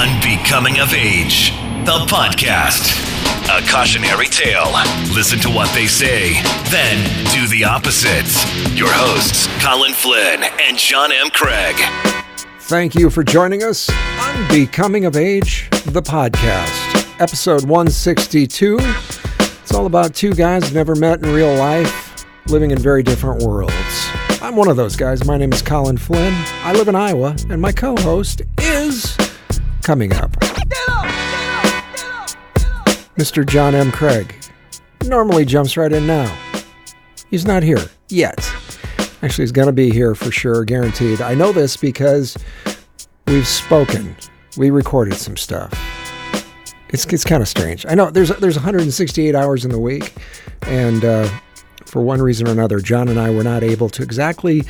Unbecoming of Age, the podcast. A cautionary tale. Listen to what they say, then do the opposite. Your hosts, Colin Flynn and John M. Craig. Thank you for joining us on Unbecoming of Age, the podcast, episode 162. It's all about two guys never met in real life, living in very different worlds. I'm one of those guys. My name is Colin Flynn. I live in Iowa, and my co host is coming up Mr. John M. Craig. Normally jumps right in now. He's not here yet. Actually, he's going to be here for sure, guaranteed. I know this because we've spoken. We recorded some stuff. It's, it's kind of strange. I know there's there's 168 hours in the week, and uh, for one reason or another, John and I were not able to exactly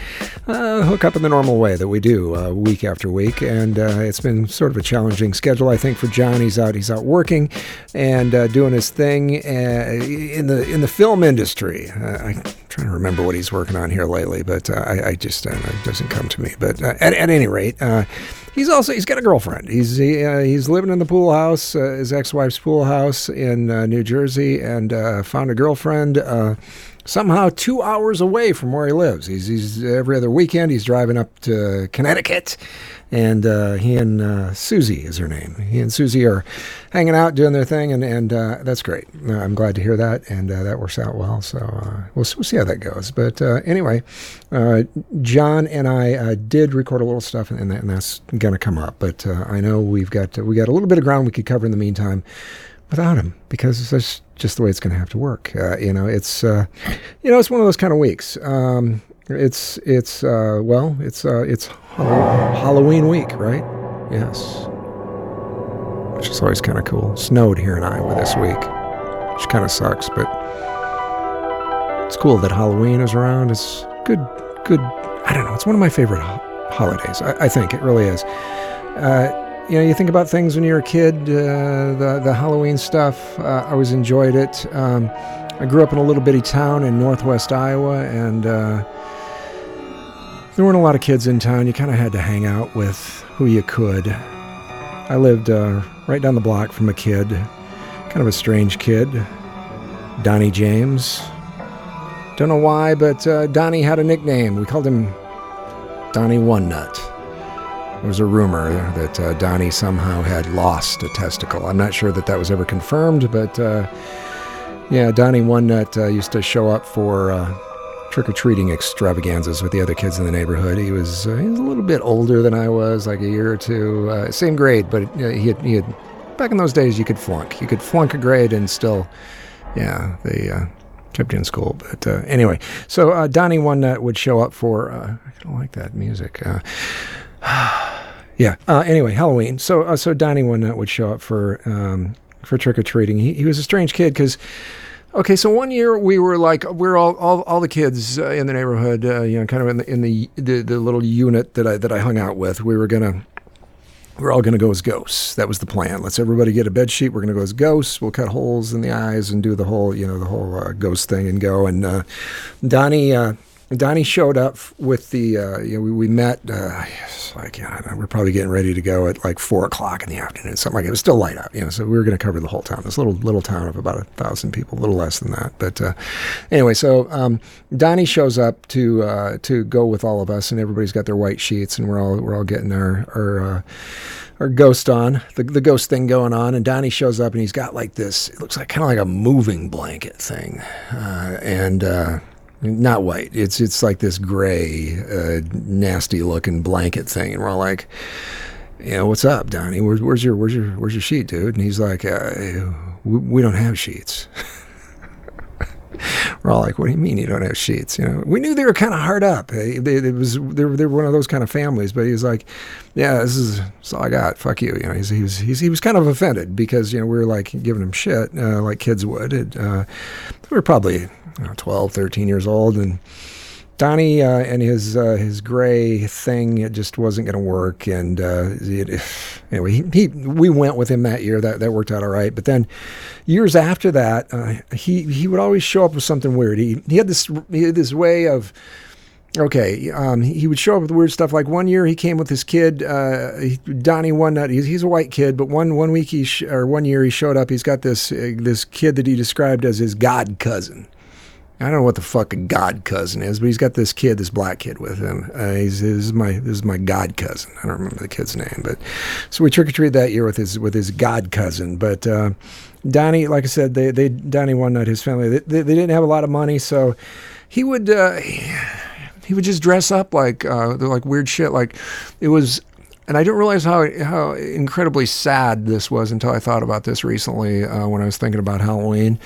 uh, hook up in the normal way that we do uh, week after week, and uh, it's been sort of a challenging schedule. I think for John, he's out he's out working and uh, doing his thing uh, in the in the film industry. Uh, I'm trying to remember what he's working on here lately, but I, I, just it doesn't come to me. But at, at any rate. He's also he's got a girlfriend. He's he, he's living in the pool house, his ex-wife's pool house in New Jersey, and found a girlfriend somehow two hours away from where he lives. He's, he's every other weekend he's driving up to Connecticut, and uh, he and uh, Susie is her name. He and Susie are hanging out doing their thing, and and uh, that's great. Uh, I'm glad to hear that, and uh, that works out well. So uh, we'll, we'll see how that goes. But anyway, John and I did record a little stuff, and, and that's going to come up. But I know we've got we got a little bit of ground we could cover in the meantime without him because that's just the way it's going to have to work. Uh, you know, it's uh, you know it's one of those kind of weeks. Um, it's it's uh, well, it's uh, it's Halloween week, right? Yes, which is always kind of cool. Snowed here in Iowa this week, which kind of sucks, but it's cool that Halloween is around. It's good, good. I don't know. It's one of my favorite ho- holidays. I, I, think it really is. You know, you think about things when you're a kid, uh, the the Halloween stuff. Uh, I always enjoyed it. Um, I grew up in a little bitty town in northwest Iowa, and uh, there weren't a lot of kids in town. You kind of had to hang out with who you could. I lived uh, right down the block from a kid, kind of a strange kid, Donnie James. Don't know why, but uh, Donnie had a nickname. We called him Donnie One Nut. There was a rumor that uh, Donnie somehow had lost a testicle. I'm not sure that that was ever confirmed, but uh, yeah, Donnie One Nut uh, used to show up for uh, trick or treating extravaganzas with the other kids in the neighborhood. He was uh, he was a little bit older than I was, like a year or two, uh, same grade, but he had, he had back in those days you could flunk. You could flunk a grade and still, yeah, they kept you in school. But uh, anyway, so uh, Donnie One Nut would show up for. Uh, I kind of like that music. yeah. Uh, anyway, Halloween. So uh, so Donnie One Nut would show up for um, for trick or treating. He, he was a strange kid because. Okay, so one year we were like we're all all, all the kids uh, in the neighborhood, uh, you know, kind of in the in the, the, the little unit that I that I hung out with. We were gonna we're all gonna go as ghosts. That was the plan. Let's everybody get a bed sheet. We're gonna go as ghosts. We'll cut holes in the eyes and do the whole you know the whole uh, ghost thing and go. And uh, Donnie uh, Donnie showed up with the, uh, you know, we, we met, uh, like, yeah, we're probably getting ready to go at like four o'clock in the afternoon, something like that. It was still light out, you know, so we were going to cover the whole town. This little, little town of about a thousand people, a little less than that. But uh, anyway, so um, Donnie shows up to, uh, to go with all of us and everybody's got their white sheets and we're all, we're all getting our, our, uh, our ghost on the, the ghost thing going on and donnie shows up and he's got like this it looks like kind of like a moving blanket thing uh, and uh, not white. It's it's like this gray, uh, nasty looking blanket thing, and we're all like, you know, what's up, Donnie? Where's, where's your where's your where's your sheet, dude? And he's like, uh, we, we don't have sheets. we're all like, what do you mean you don't have sheets? You know, we knew they were kind of hard up. It, it was they were, they were one of those kind of families, but he was like, yeah, this is, this is all I got. Fuck you. You know, he's, he was he's, he was kind of offended because you know we were like giving him shit uh, like kids would. It, uh, we were probably you know, 12, 13 years old, and Donnie uh, and his uh, his gray thing it just wasn't going to work, and uh, it, anyway, he, he, we went with him that year. That that worked out all right. But then years after that, uh, he he would always show up with something weird. He he had this he had this way of okay, um, he, would show up with weird stuff. Like one year, he came with his kid, uh, Donnie One Nut. He's, he's a white kid, but one one week he sh- or one year he showed up. He's got this uh, this kid that he described as his god cousin. I don't know what the fuck a god cousin is, but he's got this kid, this black kid with him. Uh, he's this is my this is my god cousin. I don't remember the kid's name, but so we trick or treated that year with his with his god cousin. But uh, Donnie, like I said, they they Donnie One Nut his family they, they, they didn't have a lot of money, so he would uh, he would just dress up like uh, like weird shit. Like it was, and I didn't realize how how incredibly sad this was until I thought about this recently uh, when I was thinking about Halloween.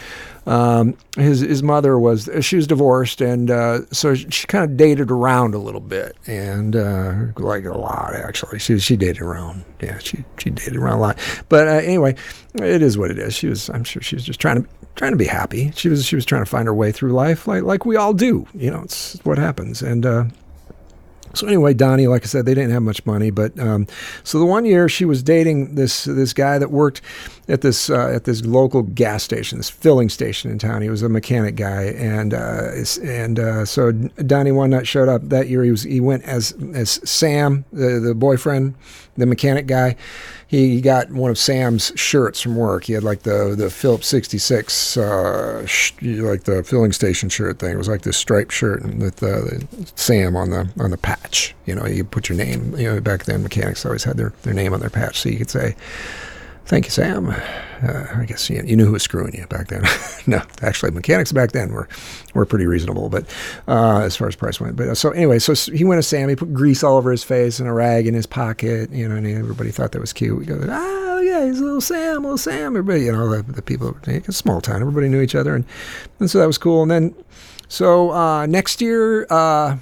Um, his his mother was she was divorced, and uh, so she kind of dated around a little bit, and uh, like a lot actually. She she dated around, yeah. She she dated around a lot, but uh, anyway, it is what it is. She was, I'm sure, she was just trying to trying to be happy. She was she was trying to find her way through life, like like we all do. You know, it's what happens, and. So anyway, Donnie, like I said, they didn't have much money, but um, so the one year she was dating this this guy that worked at this uh, at this local gas station, this filling station in town. He was a mechanic guy, and uh, and uh, so Donnie One Nut showed up that year. He was he went as as Sam, the the boyfriend, the mechanic guy. He got one of Sam's shirts from work. He had like the the Phillips 66, uh, sh- like the filling station shirt thing. It was like this striped shirt with uh, the Sam on the on the patch. You know, you put your name. You know, back then mechanics always had their, their name on their patch, so you could say, "Thank you, Sam." Uh, I guess you, you knew who was screwing you back then. no, actually, mechanics back then were were pretty reasonable, but uh, as far as price went. But uh, so anyway, so he went to Sam. He put grease all over his face and a rag in his pocket. You know, and everybody thought that was cute. We go, ah, yeah, he's little Sam, little Sam. Everybody, you know, the, the people, it's a small town. Everybody knew each other, and and so that was cool. And then, so uh, next year. Uh,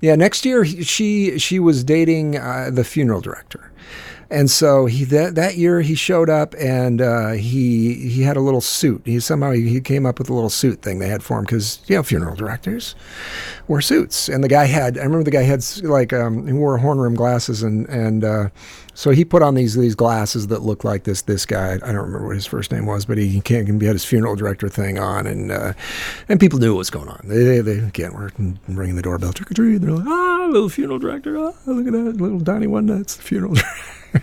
yeah, next year he- she she was dating uh, the funeral director, and so he that that year he showed up and uh, he he had a little suit. He somehow he, he came up with a little suit thing they had for him because you know funeral directors wear suits, and the guy had I remember the guy had like um, he wore horn rim glasses and and uh, so he put on these these glasses that looked like this this guy. I don't remember what his first name was, but he can't he had his funeral director thing on, and uh, and people knew what was going on. They they, they again were ringing the doorbell, trick or treat. They're like, ah, little funeral director, ah, look at that little Donnie one nuts, the funeral director.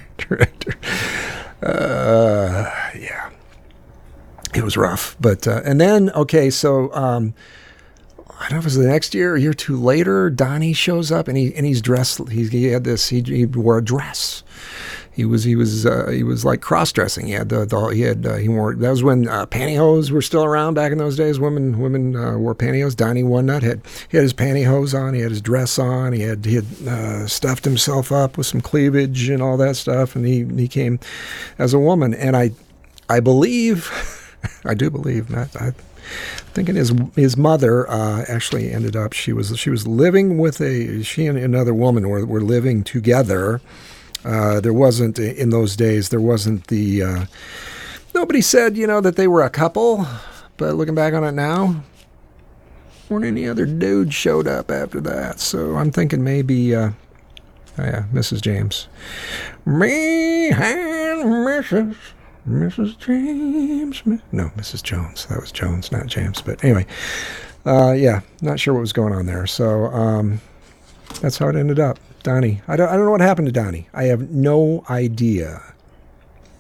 Uh, yeah, it was rough, but uh, and then okay, so. Um, I don't know if it was the next year, a year or two later, Donnie shows up and he and he's dressed. He, he had this. He, he wore a dress. He was he was uh, he was like cross dressing. He had the, the he had uh, he wore that was when uh, pantyhose were still around back in those days. Women women uh, wore pantyhose. Donnie One Nut had he had his pantyhose on. He had his dress on. He had he had uh, stuffed himself up with some cleavage and all that stuff. And he he came as a woman. And I I believe I do believe that I thinking his his mother uh, actually ended up she was she was living with a she and another woman were, were living together. Uh, there wasn't in those days there wasn't the uh, nobody said you know that they were a couple, but looking back on it now, weren't any other dudes showed up after that. So I'm thinking maybe. Uh, Oh, yeah, Mrs. James. Me and Mrs. Mrs. James. No, Mrs. Jones. That was Jones, not James. But anyway, uh, yeah, not sure what was going on there. So um, that's how it ended up. Donnie. I don't, I don't know what happened to Donnie. I have no idea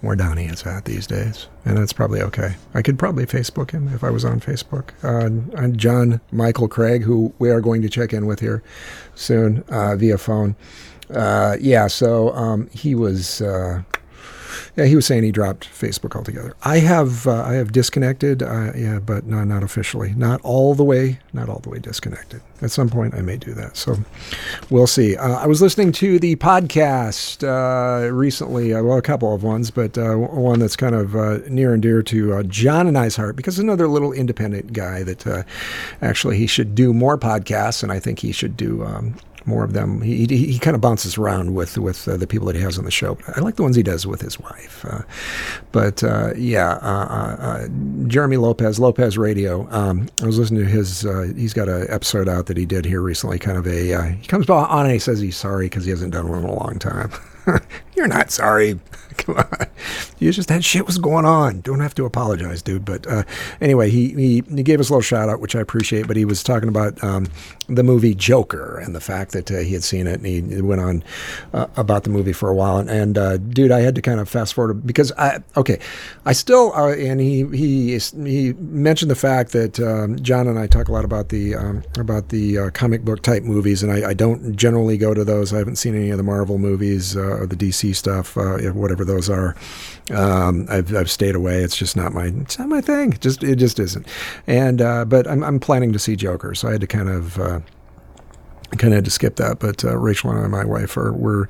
where Donnie is at these days. And that's probably okay. I could probably Facebook him if I was on Facebook. Uh, I'm John Michael Craig, who we are going to check in with here soon uh, via phone. Uh, yeah, so um, he was. Uh, yeah, he was saying he dropped Facebook altogether. I have uh, I have disconnected, uh, yeah, but no, not officially, not all the way, not all the way disconnected. At some point, I may do that. So we'll see. Uh, I was listening to the podcast uh, recently, uh, well, a couple of ones, but uh, one that's kind of near and dear to John and I's heart because another little independent guy that actually he should do more podcasts, and I think he should do. Um, more of them. He, he, he kind of bounces around with with uh, the people that he has on the show. I like the ones he does with his wife. Uh, but uh, yeah, uh, uh, Jeremy Lopez, Lopez Radio. Um, I was listening to his. Uh, he's got an episode out that he did here recently. Kind of a. Uh, he comes on and he says he's sorry because he hasn't done one in a long time. You're not sorry. Come on. You just that shit was going on. Don't have to apologize, dude. But uh, anyway, he, he he gave us a little shout out, which I appreciate. But he was talking about um, the movie Joker and the fact that uh, he had seen it, and he went on uh, about the movie for a while. And, and uh, dude, I had to kind of fast forward because I okay, I still uh, and he he he mentioned the fact that um, John and I talk a lot about the um, about the uh, comic book type movies, and I, I, don't generally go to those. I haven't seen any of the Marvel movies or the DC stuff, whatever those are. Um, I've, I've stayed away. It's just not my it's not my thing. It just it just isn't. And uh, but I'm I'm planning to see Joker, so I had to kind of. Uh, kind of had to skip that, but uh, Rachel and I, my wife, are we're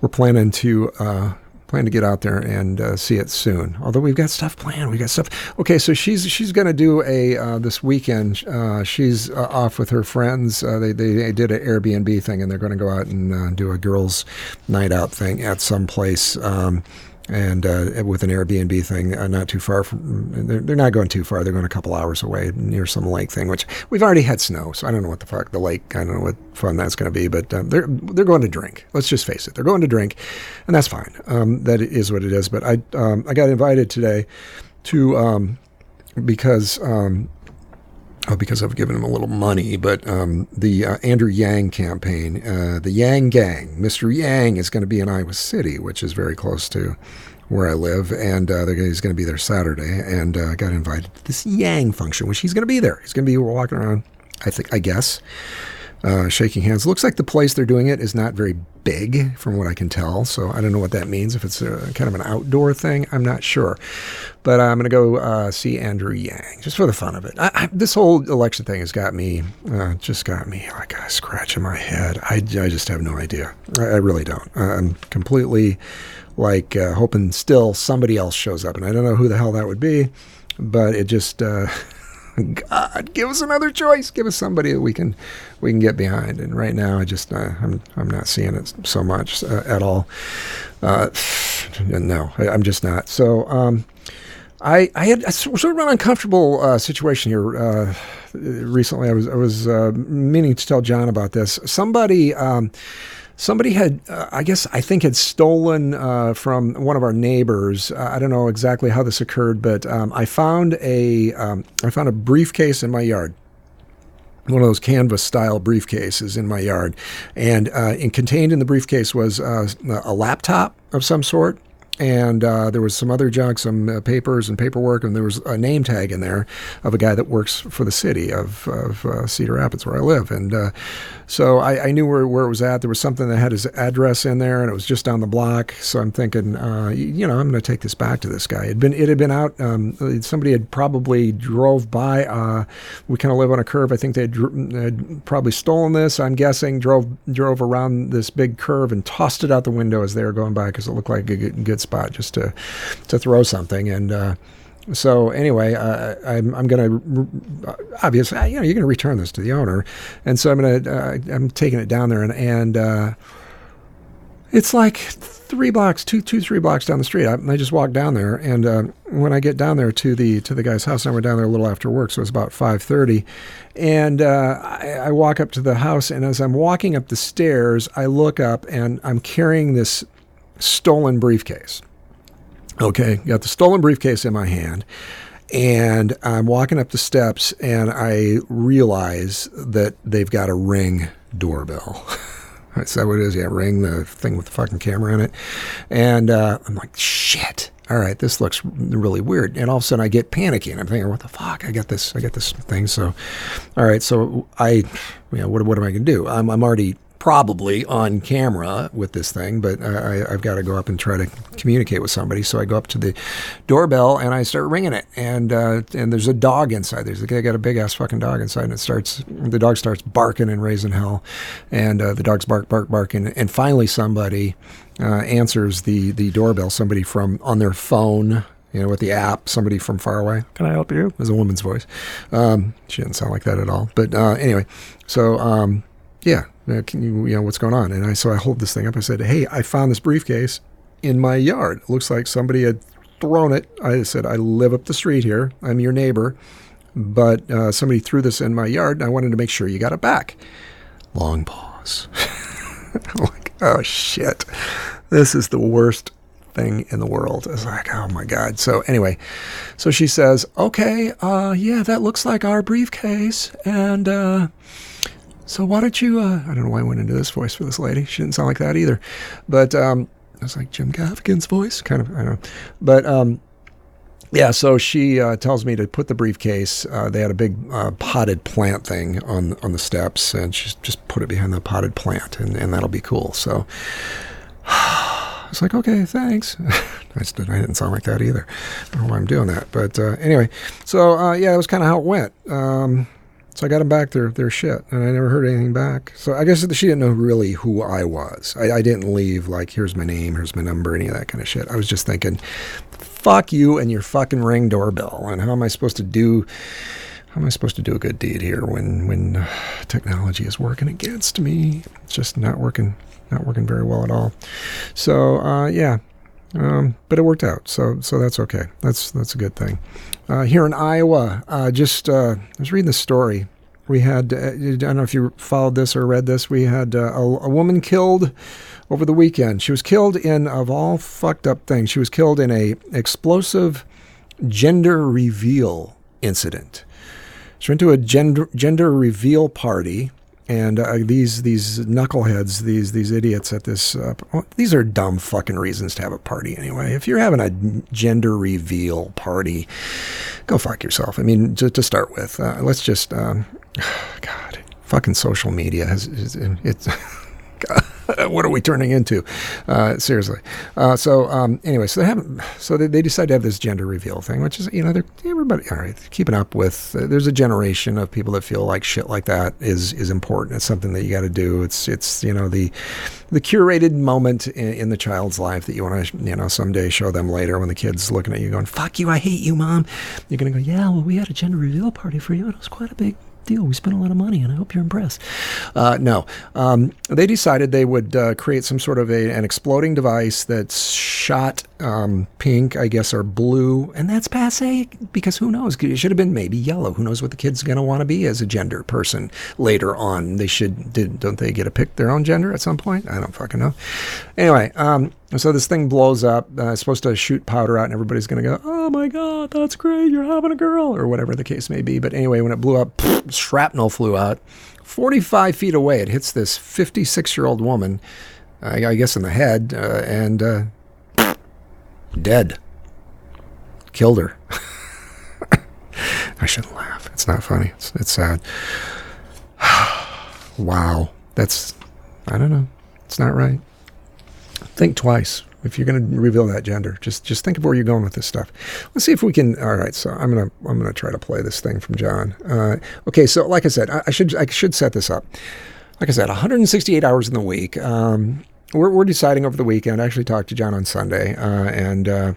we're planning to uh, plan to get out there and uh, see it soon. Although we've got stuff planned, we got stuff. Okay, so she's she's going to do a uh, this weekend. Uh, she's uh, off with her friends. Uh, they, they, they did an Airbnb thing, and they're going to go out and uh, do a girls' night out thing at some place. Um, and uh, with an Airbnb thing, uh, not too far from. They're, they're, not going too far. They're going a couple hours away near some lake thing, which we've already had snow, so I don't know what the fuck the lake. I don't know what fun that's going to be, but um, they're they're going to drink. Let's just face it, they're going to drink, and that's fine. Um, that is what it is. But I um, I got invited today to um, because um, Oh, because I've given him a little money, but um, the uh, Andrew Yang campaign, uh, the Yang Gang, Mr. Yang is going to be in Iowa City, which is very close to where I live, and uh, he's going to be there Saturday, and I uh, got invited to this Yang function, which he's going to be there. He's going to be walking around, I think, I guess, uh, shaking hands. Looks like the place they're doing it is not very big, from what I can tell. So I don't know what that means. If it's a, kind of an outdoor thing, I'm not sure. But I'm going to go uh, see Andrew Yang just for the fun of it. I, I, this whole election thing has got me, uh, just got me like a scratch in my head. I, I just have no idea. I, I really don't. I'm completely like uh, hoping still somebody else shows up, and I don't know who the hell that would be. But it just uh, God, give us another choice. Give us somebody that we can we can get behind. And right now, I just uh, I'm I'm not seeing it so much uh, at all. Uh, no, I, am just not. So um, I I had a sort of an uncomfortable uh, situation here uh, recently. I was I was uh, meaning to tell John about this. Somebody. Um, somebody had, uh, I guess, I think had stolen uh, from one of our neighbors. Uh, I don't know exactly how this occurred, but um, I found a um, I found a briefcase in my yard. One of those canvas style briefcases in my yard, and, uh, and contained in the briefcase was uh, a laptop of some sort, and uh, there was some other junk, some uh, papers and paperwork, and there was a name tag in there of a guy that works for the city of, of uh, Cedar Rapids, where I live. And uh, so I, I, knew where, where it was at. There was something that had his address in there, and it was just down the block. So I'm thinking, uh, you know, I'm going to take this back to this guy. It had been it had been out. Um, somebody had probably drove by. Uh, we kind of live on a curve. I think they had probably stolen this. I'm guessing drove drove around this big curve and tossed it out the window as they were going by because it looked like a good spot just to to throw something and. Uh, so anyway, uh, I'm, I'm going to obviously you know you're going to return this to the owner, and so I'm going to uh, I'm taking it down there and and uh, it's like three blocks, two two three blocks down the street. I, I just walked down there, and uh, when I get down there to the to the guy's house, and I went down there a little after work, so it's about five thirty, and uh, I, I walk up to the house, and as I'm walking up the stairs, I look up and I'm carrying this stolen briefcase Okay, got the stolen briefcase in my hand, and I'm walking up the steps, and I realize that they've got a ring doorbell. Is that what it is? Yeah, ring the thing with the fucking camera in it. And uh, I'm like, shit. All right, this looks really weird. And all of a sudden, I get panicky, and I'm thinking, what the fuck? I got this. I got this thing. So, all right. So I, you know, what, what am I going to do? I'm, I'm already probably on camera with this thing, but I, have got to go up and try to communicate with somebody. So I go up to the doorbell and I start ringing it, and uh, and there's a dog inside. There's a guy got a big ass fucking dog inside, and it starts. The dog starts barking and raising hell, and uh, the dog's bark, bark, bark, and and finally somebody uh, answers the the doorbell. Somebody from on their phone you know, with the app, somebody from far away. Can I help you? There's a woman's voice. Um, she didn't sound like that at all. But uh, anyway, so um, yeah, you, you know, what's going on? And I, so I hold this thing up. I said, hey, I found this briefcase in my yard. It looks like somebody had thrown it. I said, I live up the street here. I'm your neighbor, but uh, somebody threw this in my yard, and I wanted to make sure you got it back. Long pause. I'm like, oh shit, this is the worst thing in the world. It's like, oh my God. So anyway, so she says, okay, uh, yeah, that looks like our briefcase. And, uh, so why don't you, uh, I don't know why I went into this voice for this lady. She didn't sound like that either. But, um, it was like Jim Gaffigan's voice, kind of, I don't know. But, um, yeah, so she uh, tells me to put the briefcase. Uh, they had a big uh, potted plant thing on on the steps, and she just put it behind the potted plant, and, and that'll be cool. So it's like, okay, thanks. I, I didn't sound like that either. I don't know why I'm doing that, but uh, anyway. So uh, yeah, that was kind of how it went. Um, so I got them back their their shit, and I never heard anything back. So I guess she didn't know really who I was. I, I didn't leave like, here's my name, here's my number, any of that kind of shit. I was just thinking, fuck you and your fucking ring doorbell. And how am I supposed to do? How am I supposed to do a good deed here when when uh, technology is working against me? It's just not working, not working very well at all. So uh, yeah, um, but it worked out. So so that's okay. That's that's a good thing. Uh, here in Iowa, uh, just uh, I was reading the story. We had uh, I don't know if you followed this or read this. We had a, a woman killed over the weekend. She was killed in, of all fucked up things, she was killed in a explosive gender reveal incident. She went to a gender, gender reveal party, and uh, these these knuckleheads, these these idiots at this, uh, these are dumb fucking reasons to have a party anyway. If you're having a gender reveal party, go fuck yourself. I mean, to, to start with, uh, let's just, um, God, fucking social media has it's. what are we turning into? Uh, seriously. Uh, so um, anyway, so they haven't. So they, they decide to have this gender reveal thing, which is you know they're everybody all right keeping up with. Uh, there's a generation of people that feel like shit like that is is important. It's something that you got to do. It's it's you know the the curated moment in, in the child's life that you want to you know someday show them later when the kid's looking at you going fuck you I hate you mom. You're gonna go yeah well we had a gender reveal party for you. And it was quite a big deal. We spent a lot of money, and I hope you're impressed. Uh, no, um, they decided they would uh, create some sort of a, an exploding device that's shot um, pink, I guess, or blue, and that's passe because who knows? It should have been maybe yellow. Who knows what the kid's going to want to be as a gender person later on? They should, did, don't they get to pick their own gender at some point? I don't fucking know. Anyway, um, so this thing blows up. Uh, it's supposed to shoot powder out, and everybody's going to go, "Oh my god, that's great! You're having a girl," or whatever the case may be. But anyway, when it blew up, shrapnel flew out. 45 feet away, it hits this 56 year old woman, I, I, guess in the head, uh, and uh, dead. Killed her. I shouldn't laugh. It's not funny. It's, it's sad. wow. That's, I don't know. It's not right. Think twice if you're going to reveal that gender. Just just think of where you're going with this stuff. Let's see if we can. All right, so I'm gonna I'm gonna try to play this thing from John. Uh, okay, so like I said, I, I, should I should set this up. Like I said, 168 hours in the week. Um, we're, we're deciding over the weekend. I actually talked to John on Sunday, uh, and uh,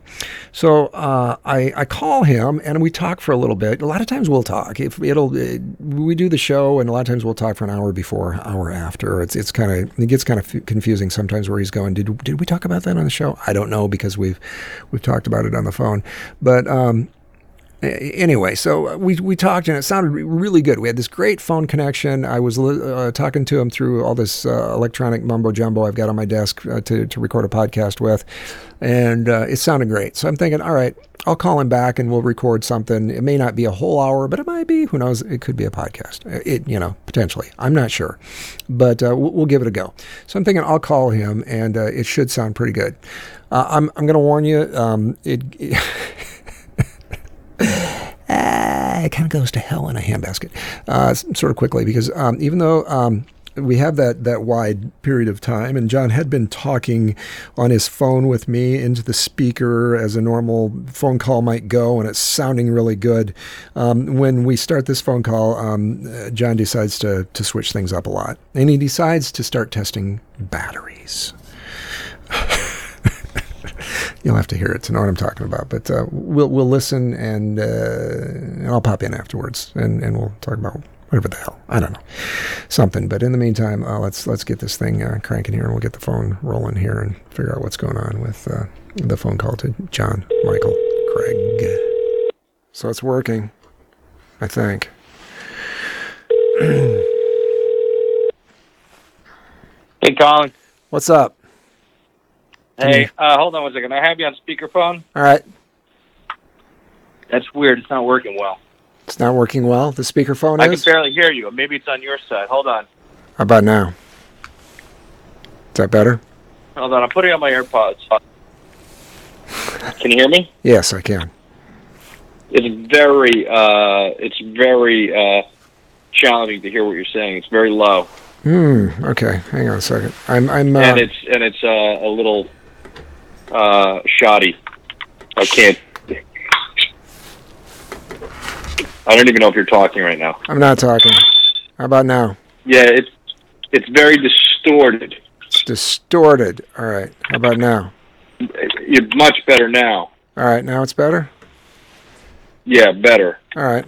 so uh, I, I call him and we talk for a little bit. A lot of times we'll talk. If it'll it, we do the show, and a lot of times we'll talk for an hour before, hour after. It's it's kind of it gets kind of confusing sometimes where he's going. Did did we talk about that on the show? I don't know because we've we've talked about it on the phone, but. Um, anyway, so we we talked and it sounded really good. We had this great phone connection. I was uh, talking to him through all this uh, electronic mumbo jumbo I've got on my desk uh, to to record a podcast with, and uh, it sounded great. So I'm thinking, all right, I'll call him back and we'll record something. It may not be a whole hour, but it might be. Who knows? It could be a podcast. Uh, it you know potentially. I'm not sure, but uh, we'll, we'll, give it a go. So I'm thinking I'll call him and it should sound pretty good. I'm I'm going to warn you. Um, it, it uh, it kind of goes to hell in a handbasket, uh, sort of quickly, because um, even though um, we have that that wide period of time, and John had been talking on his phone with me into the speaker as a normal phone call might go, and it's sounding really good. Um, when we start this phone call, um, John decides to to switch things up a lot, and he decides to start testing batteries. You'll have to hear it to know what I'm talking about. But uh, we'll we'll listen and, uh, I'll pop in afterwards and, and we'll talk about whatever the hell I don't know something. But in the meantime, uh, let's let's get this thing uh, cranking here and we'll get the phone rolling here and figure out what's going on with uh, the phone call to John Michael Craig. So it's working, I think. hey, Colin. What's up? Hey, uh, hold on one second. I have you on speakerphone. All right. That's weird. It's not working well. It's not working well. The speakerphone I can barely hear you. Maybe it's on your side. Hold on. How about now? Is that better? Hold on. I'm putting on my AirPods. Can you hear me? Yes, I can. It's very, uh, it's very uh, challenging to hear what you're saying. It's very low, Hmm. Okay. Hang on a second. I'm. I'm. Uh, and it's and it's uh, a little uh, shoddy. I can't. I don't even know if you're talking right now. I'm not talking. How about now? Yeah, it's it's very distorted. It's Distorted. All right. How about now? You're much better now. All right. Now it's better. Yeah, better. All right.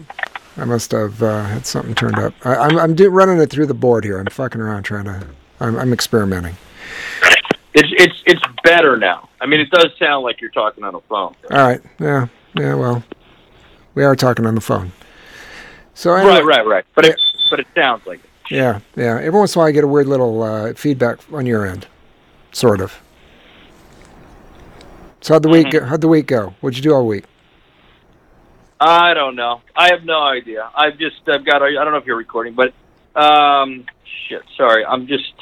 I must have uh, had something turned up. I, I'm. I'm do, running it through the board here. I'm fucking around trying to. I'm, I'm experimenting. It's it's it's better now. I mean, it does sound like you're talking on a phone. All right. Yeah. Yeah. Well, we are talking on the phone. So anyway, Right, right, right. But it but it sounds like it. Yeah, yeah. Every once in a while, I get a weird little uh, feedback on your end, sort of. So how'd the week? Mm-hmm. Go, how'd the week go? What'd you do all week? I don't know. I have no idea. I've just I've got. I don't know if you're recording, but um, shit. Sorry, I'm just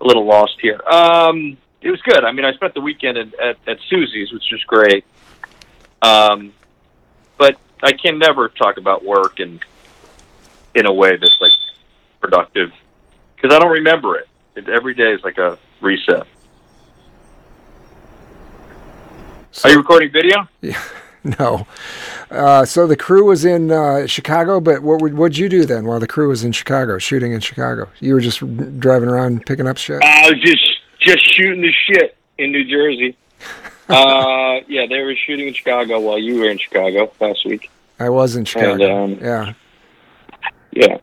a little lost here. Um, it was good. I mean, I spent the weekend at at, at Susie's, which was great. Um, but I can never talk about work and in a way that's like productive because I don't remember it. it. Every day is like a reset. So, Are you recording video? no. Uh, so the crew was in uh, Chicago, but what would what'd you do then while the crew was in Chicago, shooting in Chicago? You were just driving around picking up shit. I was just just shooting the shit in New Jersey. uh, yeah, they were shooting in Chicago while you were in Chicago last week. I was in Chicago. um, yeah. Yeah,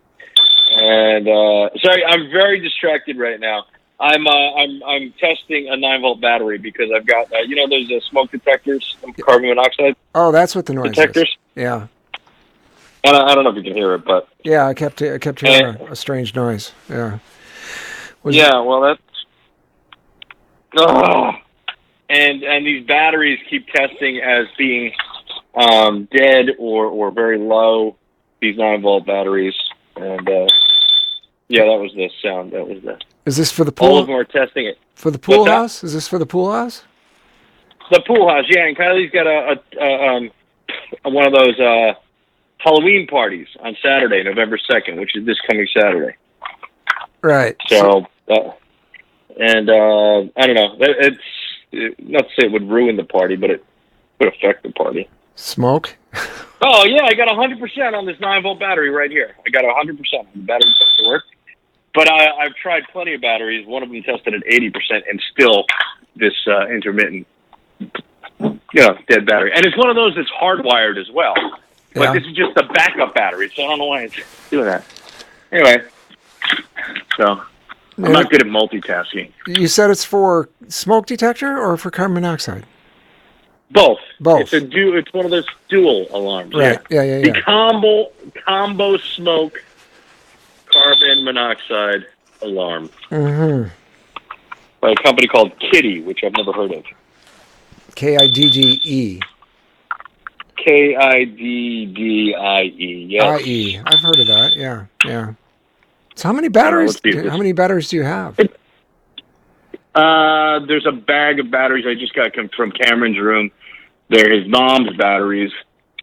and uh, sorry, I'm very distracted right now. I'm uh, I'm I'm testing a nine volt battery because I've got uh, you know those uh, smoke detectors, carbon monoxide Oh, that's what the noise detectors. is. Yeah. And I, I don't know if you can hear it, but Yeah, I kept I kept hearing a, a strange noise. Yeah. Was it- yeah, well that's. Oh. And and these batteries keep testing as being um, dead or or very low. These nine volt batteries, and uh, yeah, that was the sound. That was the. Is this for the pool? All of them are testing it. For the pool What's house? Is this for the pool house? The pool house, yeah. And Kylie's got a, a, a um one of those uh Halloween parties on Saturday, November second, which is this coming Saturday. Right. So, uh, and uh, I don't know. It- It's it, not to say it would ruin the party, but it would affect the party. smoke. Oh yeah, I got hundred percent on this nine volt battery right here. I got hundred percent. On the battery work, but I, I've tried plenty of batteries. One of them tested at eighty percent, and still this uh, intermittent, you know, dead battery. And it's one of those that's hardwired as well. But Yeah. this is just a backup battery, so I don't know why it's doing that. Anyway, so I'm not good at multitasking. You said it's for smoke detector or for carbon monoxide? Both. Both. It's a du- It's one of those dual alarms. Right. Yeah. Yeah, yeah, The yeah. combo combo smoke carbon monoxide alarm Mm-hmm. by a company called Kidde, which I've never heard of. K I D D E. K I D D I E. Yes. I E. I've heard of that. Yeah, yeah. So how many batteries? let's see if this- How many batteries do you have? Uh, there's a bag of batteries I just got from Cameron's room. They're his mom's batteries,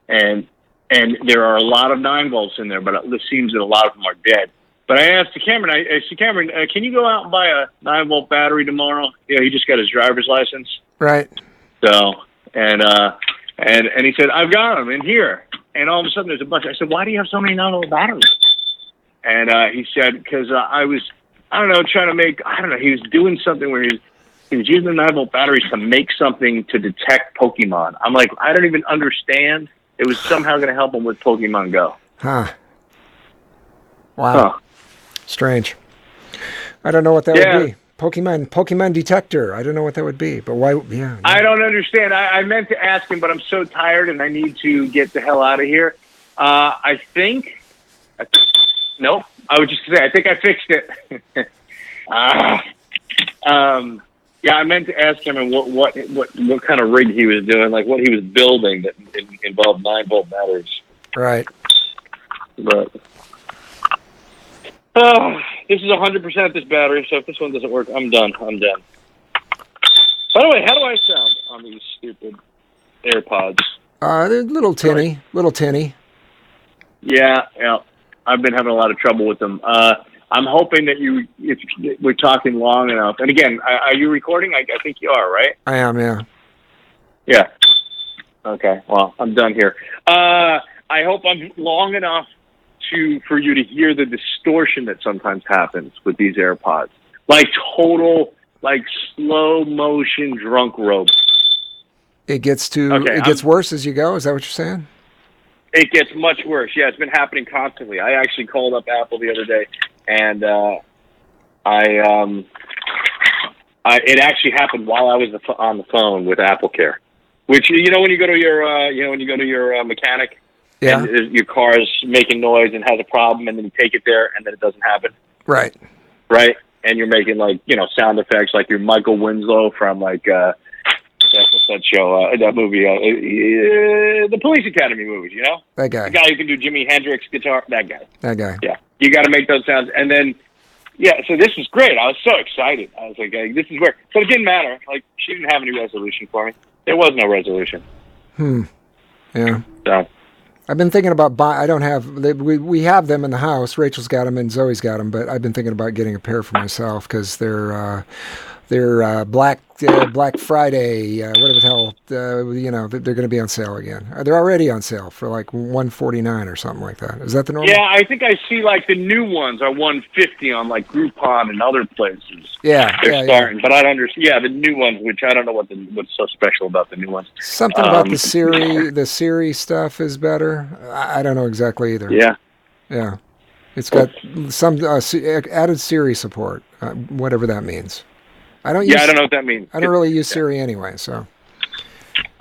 and and there are a lot of nine volts in there, but it seems that a lot of them are dead. But I asked Cameron, I, I said, Cameron, uh, can you go out and buy a nine volt battery tomorrow? Yeah, he just got his driver's license. Right. So and uh and and he said, I've got them in here. And all of a sudden, there's a bunch. I said, Why do you have so many nine volt batteries? And uh, he said, Because uh, I was, I don't know, trying to make. I don't know. He was doing something where he was, he was using the nine volt batteries to make something to detect Pokemon. I'm like, I don't even understand. It was somehow going to help him with Pokemon Go. Huh. Wow. Huh. Strange. I don't know what that Yeah. would be. Pokemon Pokemon detector. I don't know what that would be. But why? Yeah. I don't understand. I, I meant to ask him, but I'm so tired and I need to get the hell out of here. Uh, I think. I th- nope. I was just say I think I fixed it. ah. Um. Yeah, I meant to ask him and what what what what kind of rig he was doing, like what he was building that involved nine volt batteries. Right. But oh, this is hundred percent this battery. So if this one doesn't work, I'm done. I'm done. By the way, how do I sound on these stupid AirPods? Uh, they're little tinny, little tinny. Yeah, yeah. I've been having a lot of trouble with them. Uh, I'm hoping that you, if we're talking long enough. And again, are are you recording? I, I think you are, right? I am, yeah. Yeah. Okay. Well, I'm done here. Uh, I hope I'm long enough to for you to hear the distortion that sometimes happens with these AirPods, like total, like slow motion drunk rope. It gets to Okay, it gets I'm- worse as you go. Is that what you're saying? It gets much worse. Yeah, it's been happening constantly. I actually called up Apple the other day, and uh, I, um, I it actually happened while I was on the phone with Apple Care, which you know when you go to your uh, you know when you go to your uh, mechanic, Yeah. and your car is making noise and has a problem, and then you take it there, and then it doesn't happen, Right. right? And you're making like you know sound effects like you're Michael Winslow from like. uh that, that show, uh, that movie, uh, uh, the Police Academy movies, you know? That guy. The guy who can do Jimi Hendrix guitar, that guy. That guy. Yeah, you got to make those sounds, and then yeah. So this was great. I was so excited. I was like, hey, this is where. So it didn't matter. Like she didn't have any resolution for me. There was no resolution. Hmm. Yeah. So I've been thinking about buy. I don't have. They, we we have them in the house. Rachel's got them and Zoe's got them. But I've been thinking about getting a pair for myself because they're uh, they're uh, black uh, Black Friday. Uh, whatever the hell. Uh, you know they're going to be on sale again. Uh, They're already on sale for like one forty nine or something like that. Is that the normal? yeah, I think I see like the new ones are 150 on like Groupon and other places. Yeah. They're yeah, yeah. starting, but I don't understand. Yeah, the new ones, which I don't know what the what's so special about the new ones. Something about the Um, Siri. The Siri stuff is better. I, I don't know exactly either. Yeah. Yeah. It's got some uh, added Siri support, uh, whatever that means. I don't. Yeah, use, I don't know what that means. I don't really use Siri anyway, so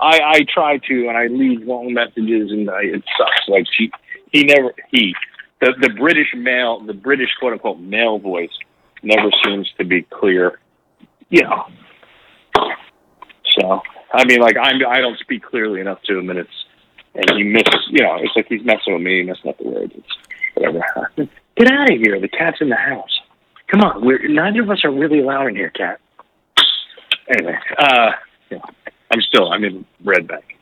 I, I try to, and I leave long messages, and I, it sucks. Like she, he never, he, the the British male, the British quote unquote male voice, never seems to be clear. You know. So I mean, like I'm, I don't speak clearly enough to him, and it's, and he misses. You know, it's like he's messing with me, messing up the words. It's whatever. Get out of here! The cat's in the house. Come on, we're neither of us are really allowed in here, cat. Anyway, uh, yeah. I'm still I'm in Red Bank.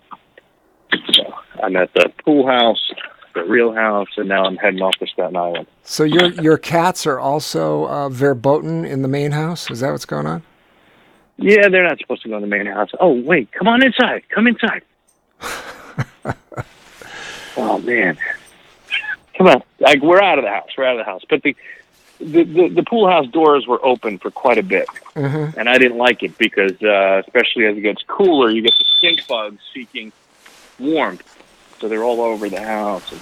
So I'm at the pool house, the real house, and now I'm heading off to Staten Island. so your your cats are also uh, verboten in the main house. Is that what's going on? Yeah, they're not supposed to go in the main house. Oh wait, come on inside. Come inside. oh man, come on! Like we're out of the house. We're out of the house. But the the the, the pool house doors were open for quite a bit, Mm-hmm. and I didn't like it because, uh, especially as it gets cooler, you get the stink bugs seeking warmth. So they're all over the house and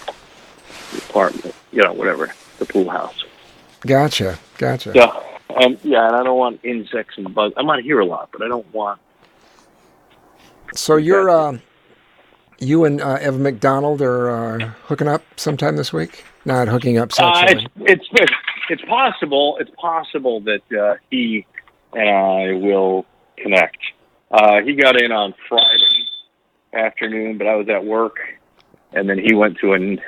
the apartment, you know, whatever, the pool house. Gotcha, gotcha. So, um, yeah, and I don't want insects and bugs. I'm on here a lot, but I don't want. So you're uh, you and uh, Evan McDonald are uh, hooking up sometime this week? Not hooking up Uh, it's, it's it's possible. It's possible that uh, he and I will connect. Uh, he got in on Friday afternoon, but I was at work, and then he went to a.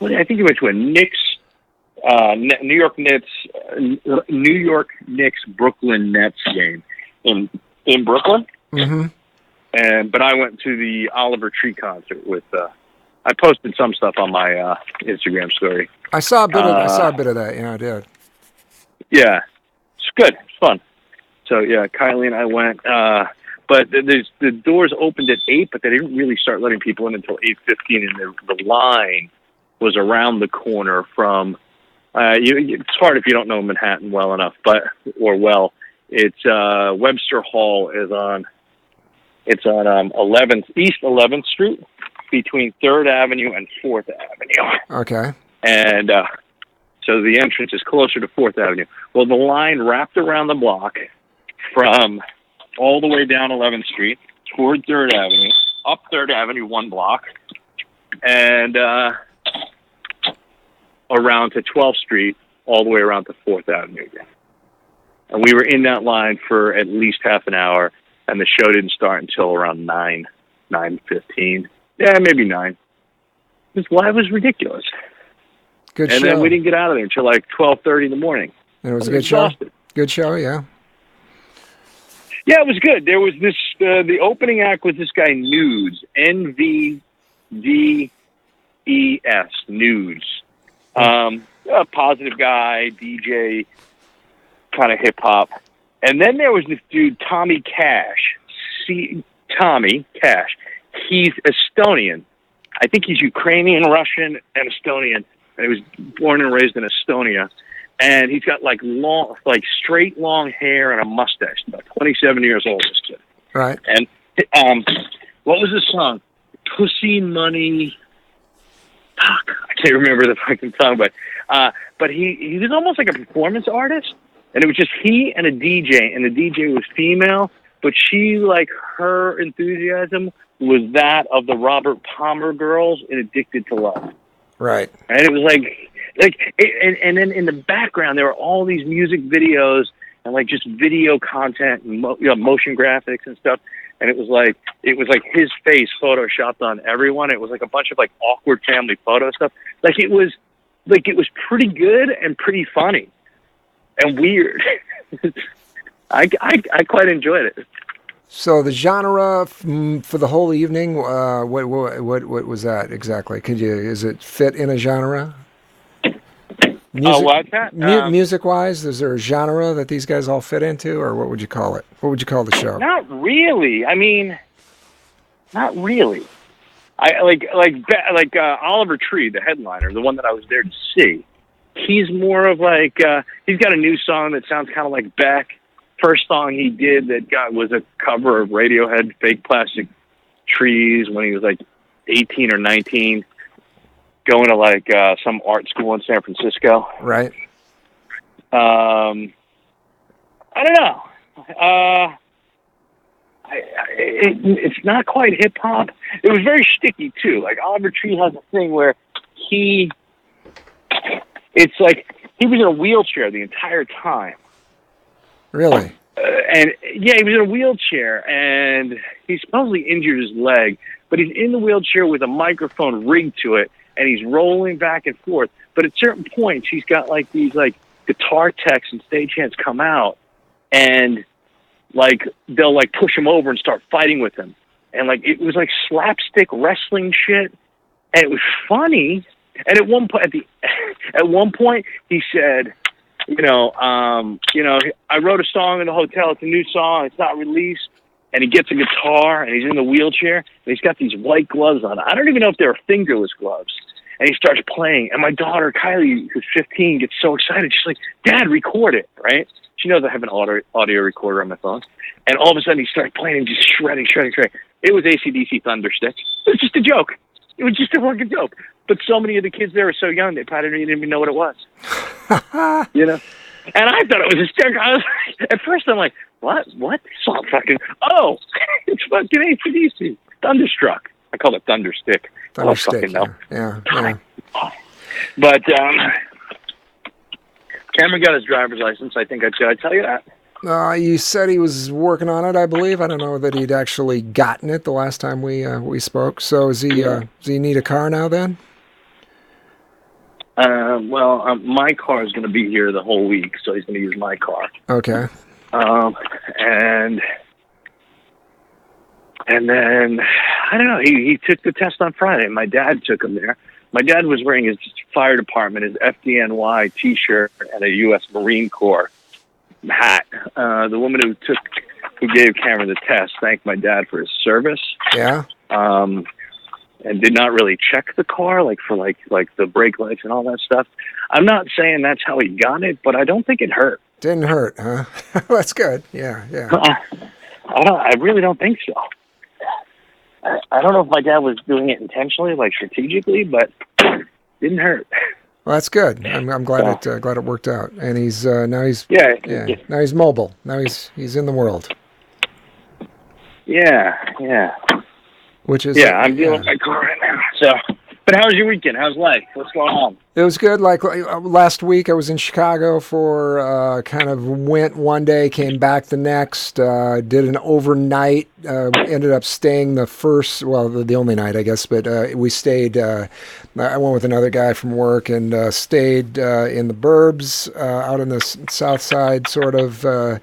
what- I think he went to a Knicks, uh, New York Nets, uh, New York Knicks Brooklyn Nets game in in Brooklyn. mm-hmm. and but I went to the Oliver Tree concert with. Uh, I posted some stuff on my uh, Instagram story. I saw a bit. Of, I saw a Uh, bit of that. Yeah, I did. Yeah, it's good. It's fun. So yeah, Kylie and I went. Uh, but th- there's, the doors opened at eight, but they didn't really start letting people in until eight fifteen, and the, the line was around the corner from. Uh, you, it's hard if you don't know Manhattan well enough, but or well. It's uh, Webster Hall is on. It's on um, 11th East 11th Street between Third Avenue and Fourth Avenue Okay. and uh, so the entrance is closer to Fourth Avenue. Well, the line wrapped around the block from all the way down 11th Street toward Third Avenue, up Third Avenue one block, and uh, around to 12th Street, all the way around to Fourth Avenue again. and we were in that line for at least half an hour, and the show didn't start until around nine, nine fifteen. Yeah, maybe nine. Was, well, it was ridiculous. Good show. and show. then we didn't get out of there until like twelve thirty in the morning. and it was a I good show. exhausted. Good show, yeah. Yeah, it was good. There was this. Uh, the opening act was this guy Nudes, N V D E S, Nudes. Um, a positive guy, DJ, kind of hip hop. And then there was this dude Tommy Cash. C Tommy Cash. He's Estonian. I think he's Ukrainian, Russian, and Estonian. And he was born and raised in Estonia and he's got like long, like straight long hair and a mustache. About twenty-seven years old, this kid. Right. And um, what was the song? Pussy Money. Fuck, I can't remember the fucking song, but uh, but he he was almost like a performance artist, and it was just he and a DJ, and the DJ was female, but she like her enthusiasm was that of the Robert Palmer girls in Addicted to Love. Right. and it was like like and, and then in the background there were all these music videos and like just video content and mo- you know, motion graphics and stuff. And it was like it was like his face photoshopped on everyone. It was like a bunch of like awkward family photo stuff. Like it was like it was pretty good and pretty funny and weird. I, I i quite enjoyed it So the genre f- for the whole evening, uh, what, what what what was that exactly? Could you is it fit in a genre? oh what's that mu- Um, music wise, is there a genre that these guys all fit into, or what would you call it? What would you call the show? Not really. I mean, not really. I like like like uh, Oliver Tree, the headliner, the one that I was there to see. He's more of like uh, he's got a new song that sounds kind of like Beck. First song he did that got was a cover of Radiohead, "Fake Plastic Trees" when he was like eighteen or nineteen, going to like uh, some art school in San Francisco. Right. Um, I don't know. Uh, I, I, it, it's not quite hip hop. It was very sticky too. Like Oliver Tree has a thing where he, it's like he was in a wheelchair the entire time. Really? Uh, and yeah, he was in a wheelchair, and he supposedly injured his leg. But he's in the wheelchair with a microphone rigged to it, and he's rolling back and forth. But at certain points, he's got like these like guitar techs and stagehands come out, and like they'll like push him over and start fighting with him, and like it was like slapstick wrestling shit, and it was funny. And at one point, at the at one point, he said, you know, um, you know, I wrote a song in the hotel. It's a new song. It's not released. And he gets a guitar and he's in the wheelchair and he's got these white gloves on. I don't even know if they're fingerless gloves. And he starts playing. And my daughter, Kylie, who's 15, gets so excited. She's like, Dad, record it, right? She knows I have an audio, audio recorder on my phone. And all of a sudden he starts playing and just shredding, shredding, shredding. It was ACDC Thunderstick. It was just a joke. It was just a fucking joke. But so many of the kids there were so young, they probably didn't even know what it was. you know? And I thought it was hysterical. I was, at first, I'm like, what? What? Not fucking, oh, it's fucking ACDC. Thunderstruck. I call it Thunderstick. I don't fucking Thunderstick. know. Yeah. Yeah. yeah. But um, Cameron got his driver's license. I think I did. I tell you that. Uh, you said he was working on it, I believe. I don't know that he'd actually gotten it the last time we uh, we spoke. So is he? Uh, does he need a car now? Then? Uh, well, um, my car is going to be here the whole week, so he's going to use my car. Okay. Um, and and then I don't know. He he took the test on Friday. My dad took him there. My dad was wearing his fire department, his FDNY T-shirt, and a U.S. Marine Corps hat. Uh, the woman who took who gave Cameron the test thanked my dad for his service. Yeah. Um, and did not really check the car, like for like like the brake lights and all that stuff. I'm not saying that's how he got it, but I don't think it hurt. Didn't hurt, huh? That's good. Yeah. Yeah. I don't. I really don't think so. I, I don't know if my dad was doing it intentionally, like strategically, but didn't hurt. Well, that's good. I'm, I'm glad it uh, glad it worked out. And he's uh, now he's Yeah, yeah now he's mobile. Now he's he's in the world, yeah, yeah, which is yeah. I'm dealing with my car right now, so But how was your weekend? How's life? What's going on? It was good. Like uh, last week, I was in Chicago for uh, kind of went one day, came back the next. Uh, did an overnight. Uh, ended up staying the first, well, the, the only night, I guess. But uh, we stayed. Uh, I went with another guy from work and uh, stayed uh, in the burbs uh, out on the south side, sort of. Uh,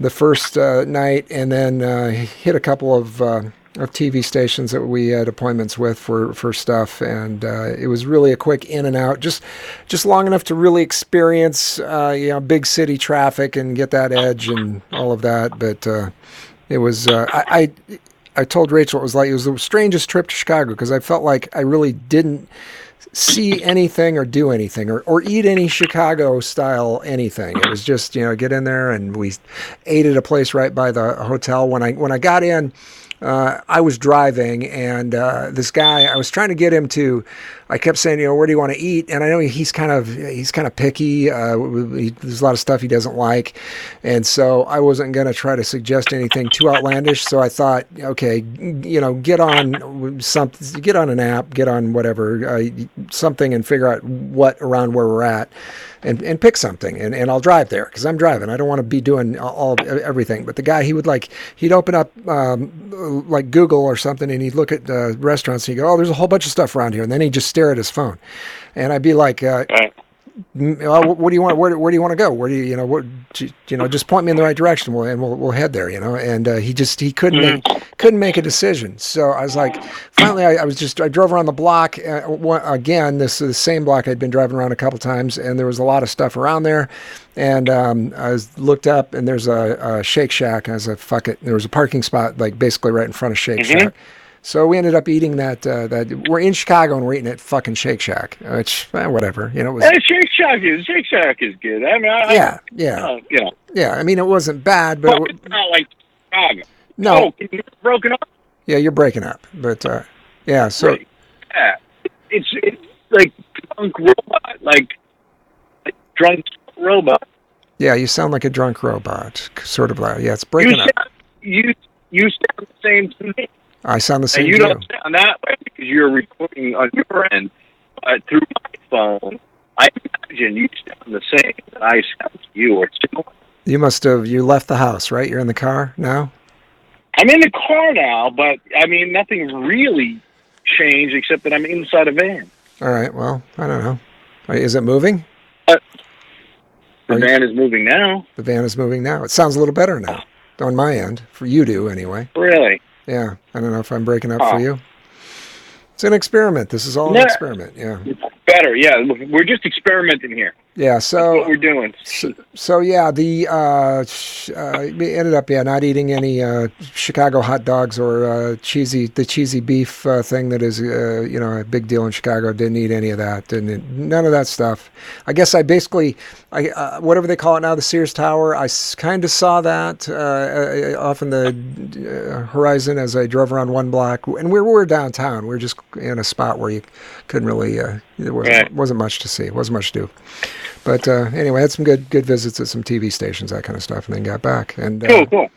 the first uh, night, and then uh, hit a couple of uh, of TV stations that we had appointments with for for stuff, and uh, it was really a quick in and out, just just long enough to really experience uh, you know big city traffic and get that edge and all of that. But uh, it was uh, I. I I told Rachel it was like it was the strangest trip to Chicago because I felt like I really didn't see anything or do anything or, or eat any Chicago style anything. It was just, you know, get in there and we ate at a place right by the hotel. When I when I got in, uh, I was driving and uh, this guy, I was trying to get him to. I kept saying, you know, where do you want to eat? And I know he's kind of he's kind of picky. Uh, he, there's a lot of stuff he doesn't like, and so I wasn't going to try to suggest anything too outlandish. So I thought, okay, you know, get on some, get on an app, get on whatever uh, something, and figure out what around where we're at. And, and pick something and, and I'll drive there because I'm driving. I don't want to be doing all everything. But the guy he would like he'd open up um, like Google or something and he'd look at restaurants and he'd go, oh, there's a whole bunch of stuff around here, and then he'd just stare at his phone, and I'd be like, uh, Right. well, what do you want? Where, where do you want to go? Where do you, you know, what, you know, just point me in the right direction, we'll, and we'll, we'll head there, you know. And uh, he just he couldn't make, couldn't make a decision. So I was like, finally, I, I was just I drove around the block uh, again. This is the same block I'd been driving around a couple times, and there was a lot of stuff around there. And um, I was looked up, and there's a, a Shake Shack. I was like, fuck it. There was a parking spot like basically right in front of Shake Shack. So we ended up eating that. Uh, that we're in Chicago and we're eating at fucking Shake Shack, which eh, whatever, you know. It was, Shake Shack is Shake Shack is good. I mean, I, yeah, yeah, uh, you know, yeah. I mean, it wasn't bad, but but it, it's not like Chicago. no, Oh, broken up. yeah, you're breaking up, but uh, yeah. So Right. Yeah, it's it's like drunk robot, like, like drunk robot. yeah, you sound like a drunk robot, sort of like yeah. It's You breaking up. sound, you you sound the same to me. I sound the same And you don't sound that way because you're recording on your end, but through my phone, I imagine you sound the same that I sound to you or similar. You must have you left the house, right? You're in the car now. I'm in the car now, but I mean nothing really changed except that I'm inside a van. All right. Well, I don't know. Uh, Is it moving? The Are you- van is moving now. The van is moving now. It sounds a little better now on my end. For you do anyway. Really? Yeah. I don't know if I'm breaking up for you. It's an experiment. This is all an experiment. Yeah. It's better, yeah. We're just experimenting here. Yeah. That's So what we're doing. So, so yeah, the uh, sh- uh, we ended up yeah not eating any uh, Chicago hot dogs or uh, cheesy the cheesy beef uh, thing that is uh, you know a big deal in Chicago. Didn't eat any of that. Didn't none of that stuff. I guess I basically I uh, whatever they call it now the Sears Tower. I kind of saw that off in the uh, horizon as I drove around one block, and we were downtown. We were just in a spot where you couldn't really uh, there wasn't Right. wasn't much to see. wasn't much to do. But uh, anyway, I had some good good visits at some TV stations, that kind of stuff, and then got back. And uh, Cool, cool.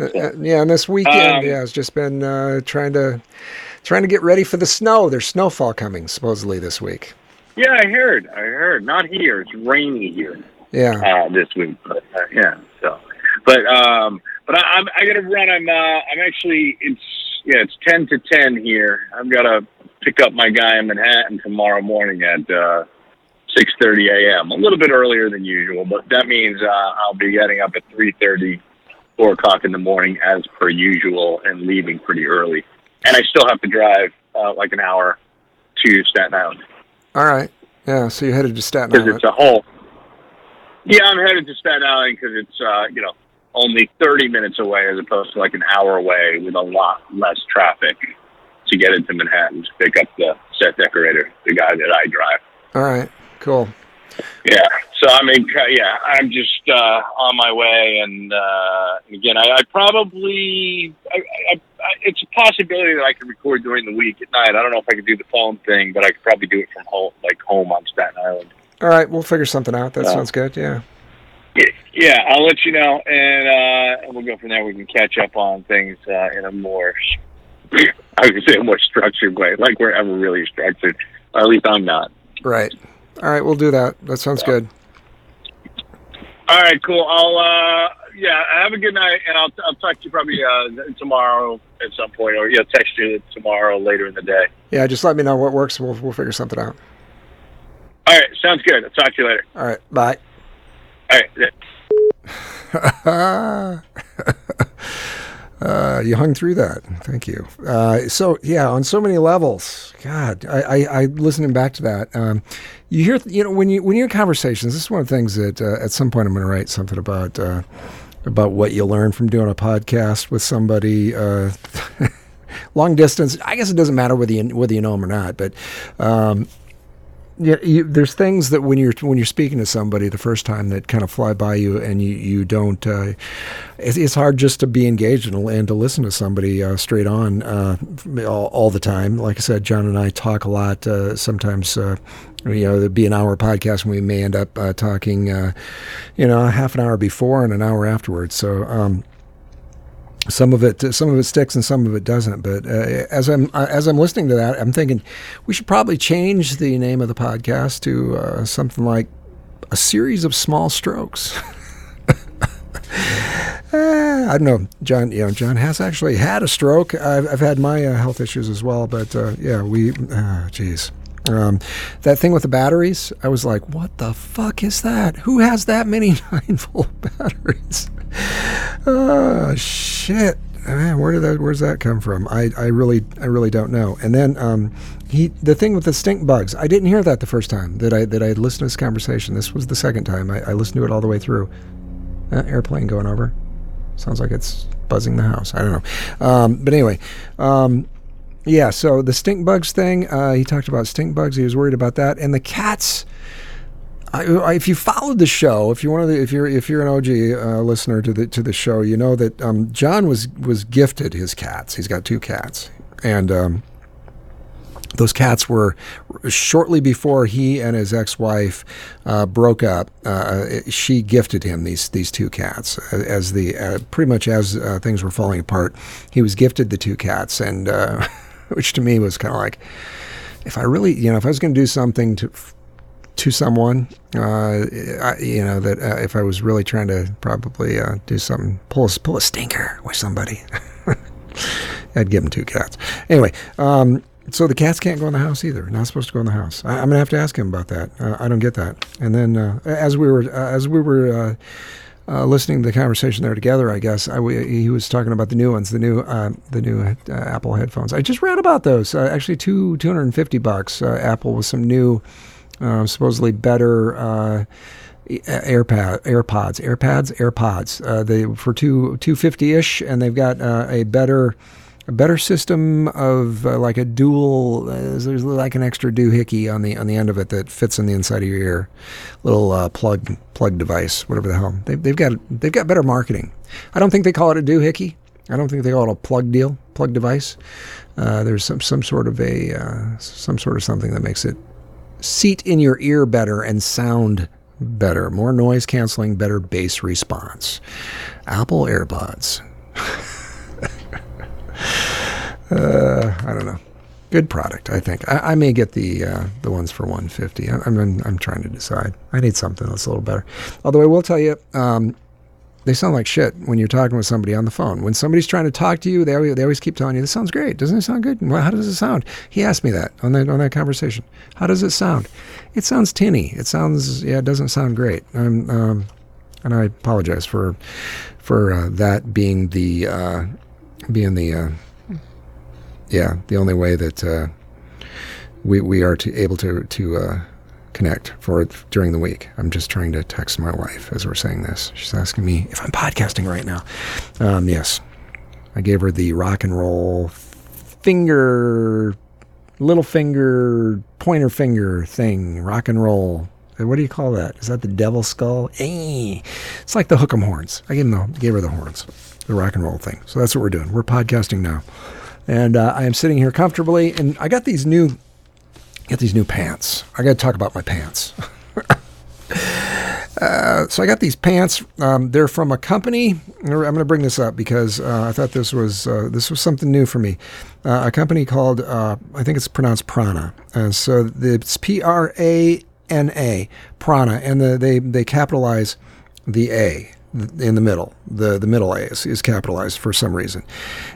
uh, uh, yeah, and this weekend, Um, yeah, it's just been uh, trying to trying to get ready for the snow. There's snowfall coming supposedly this week. Yeah, I heard. I heard. Not here. It's rainy here Yeah, uh, this week. But uh, yeah. So, but um, but I, I'm I gotta run. I'm uh, I'm actually it's yeah it's ten to ten here. I've got to pick up my guy in Manhattan tomorrow morning at uh, six thirty a.m. A little bit earlier than usual, but that means uh, I'll be getting up at three thirty, four o'clock in the morning as per usual, and leaving pretty early. And I still have to drive uh, like an hour to Staten Island. all right. Yeah, so you're headed to Staten because Island. it's a whole. Yeah, I'm headed to Staten Island because it's uh, you know only 30 minutes away as opposed to like an hour away with a lot less traffic to get into Manhattan to pick up the set decorator, the guy that I drive. All right, cool. Yeah, so I mean, yeah, I'm just uh, on my way, and uh, again, I, I probably, I, I, I, it's a possibility that I could record during the week at night. I don't know if I could do the phone thing, but I could probably do it from home, like home on Staten Island. All right, we'll figure something out. That Yeah. sounds good. Yeah. Yeah, I'll let you know, and uh, we'll go from there. We can catch up on things uh, in a more I would say a more structured way, like we're ever really structured. Or at least I'm not. Right. All right, we'll do that. That sounds good. All right, cool. I'll uh yeah, have a good night, and I'll I'll talk to you probably uh tomorrow at some point, or yeah, text you tomorrow later in the day. Yeah, just let me know what works. And we'll we'll figure something out. All right, sounds good. I'll talk to you later. All right, bye. All right. Yeah. uh, you hung through that. Thank you. Uh, so yeah, on so many levels. God, I, I, I listening back to that. Um, you hear, you know, when you when you're in conversations, this is one of the things that uh, at some point I'm going to write something about uh, about what you learn from doing a podcast with somebody. Uh, long distance. I guess it doesn't matter whether you whether you know them or not, but. Um, yeah, you, there's things that when you're when you're speaking to somebody the first time that kind of fly by you, and you you don't. Uh, it's, it's, hard just to be engaged and, and to listen to somebody uh, straight on uh, all, all, the time. Like I said, John and I talk a lot. Uh, sometimes, uh, you know, there'd be an hour podcast, and we may end up uh, talking, you know, half an hour before and an hour afterwards. So. Um, some of it some of it sticks and some of it doesn't but uh, as i'm uh, as i'm listening to that i'm thinking we should probably change the name of the podcast to uh, something like a series of small strokes uh, I don't know, John. You know, John has actually had a stroke. I've, I've had my uh, health issues as well, but uh, yeah, we. Jeez, um, that thing with the batteries, I was like, what the fuck is that? Who has that many 9 volt batteries? oh, shit. Man, where did that? Where's that come from? I, I really, I really don't know. And then um, he, the thing with the stink bugs, I didn't hear that the first time that I that I had listened to this conversation. This was the second time I, I listened to it all the way through. Uh, airplane going over. Sounds like it's buzzing the house. I don't know. Um, but anyway, um, yeah, so the stink bugs thing, uh, he talked about stink bugs. He was worried about that, and the cats. I, I, if you followed the show, if you one of the, if you're if you're an OG uh, listener to the to the show, you know that um, John was was gifted his cats. He's got two cats, and um, those cats were shortly before he and his ex-wife uh, broke up. Uh, she gifted him these these two cats as the uh, pretty much as uh, things were falling apart. He was gifted the two cats, and uh, which to me was kind of like, if I really, you know, if I was going to do something to to someone, uh, I, you know, that uh, if I was really trying to probably uh, do something, pull a, pull a stinker with somebody, I'd give them two cats. Anyway, um, so the cats can't go in the house either. Not supposed to go in the house. I, am gonna have to ask him about that. Uh, I don't get that. And then uh, as we were uh, as we were uh, listening to the conversation there together, I guess I, he was talking about the new ones, the new uh, the new uh, Apple headphones. I just read about those. Uh, actually, two two hundred and fifty bucks. Uh, Apple with some new, uh, supposedly better. AirPod, AirPods, AirPods, AirPods. they for two two fifty ish, and they've got a better a better system of uh, like a dual. Uh, there's like an extra doohickey on the on the end of it that fits in the inside of your ear, little uh, plug plug device, whatever the hell. They've, they've got they've got better marketing. I don't think they call it a doohickey. I don't think they call it a plug deal, plug device. Uh, there's some some sort of a uh, some sort of something that makes it seat in your ear better and sound better, more noise canceling, better bass response. Apple AirPods. Uh, I don't know. Good product, I think. I, I may get the uh, the ones for 150. I, I'm I'm trying to decide. I need something that's a little better. Although I will tell you, um, they sound like shit when you're talking with somebody on the phone. When somebody's trying to talk to you, they always, they always keep telling you, "This sounds great. Doesn't it sound good?" Well, how does it sound? He asked me that on that on that conversation. How does it sound? It sounds tinny. It sounds yeah. It doesn't sound great. I'm, um, and I apologize for for uh, that being the uh, being the uh, yeah, the only way that uh, we we are to, able to to uh, connect for during the week. I'm just trying to text my wife as we're saying this. She's asking me if I'm podcasting right now. Um, yes, I gave her the rock and roll finger, little finger, pointer finger thing, rock and roll. What do you call that? Is that the devil skull? Eh. It's like the hook'em horns. I gave, them the, gave her the horns, the rock and roll thing. So that's what we're doing. We're podcasting now and uh, I am sitting here comfortably. And I got these new, got these new pants. I got to talk about my pants. Uh, so I got these pants. Um, they're from a company. I'm going to bring this up because uh, I thought this was uh, this was something new for me. Uh, a company called uh, I think it's pronounced Prana, and so it's P R A N A Prana, and the, they they capitalize the A in the middle. The the middle A is, is capitalized for some reason.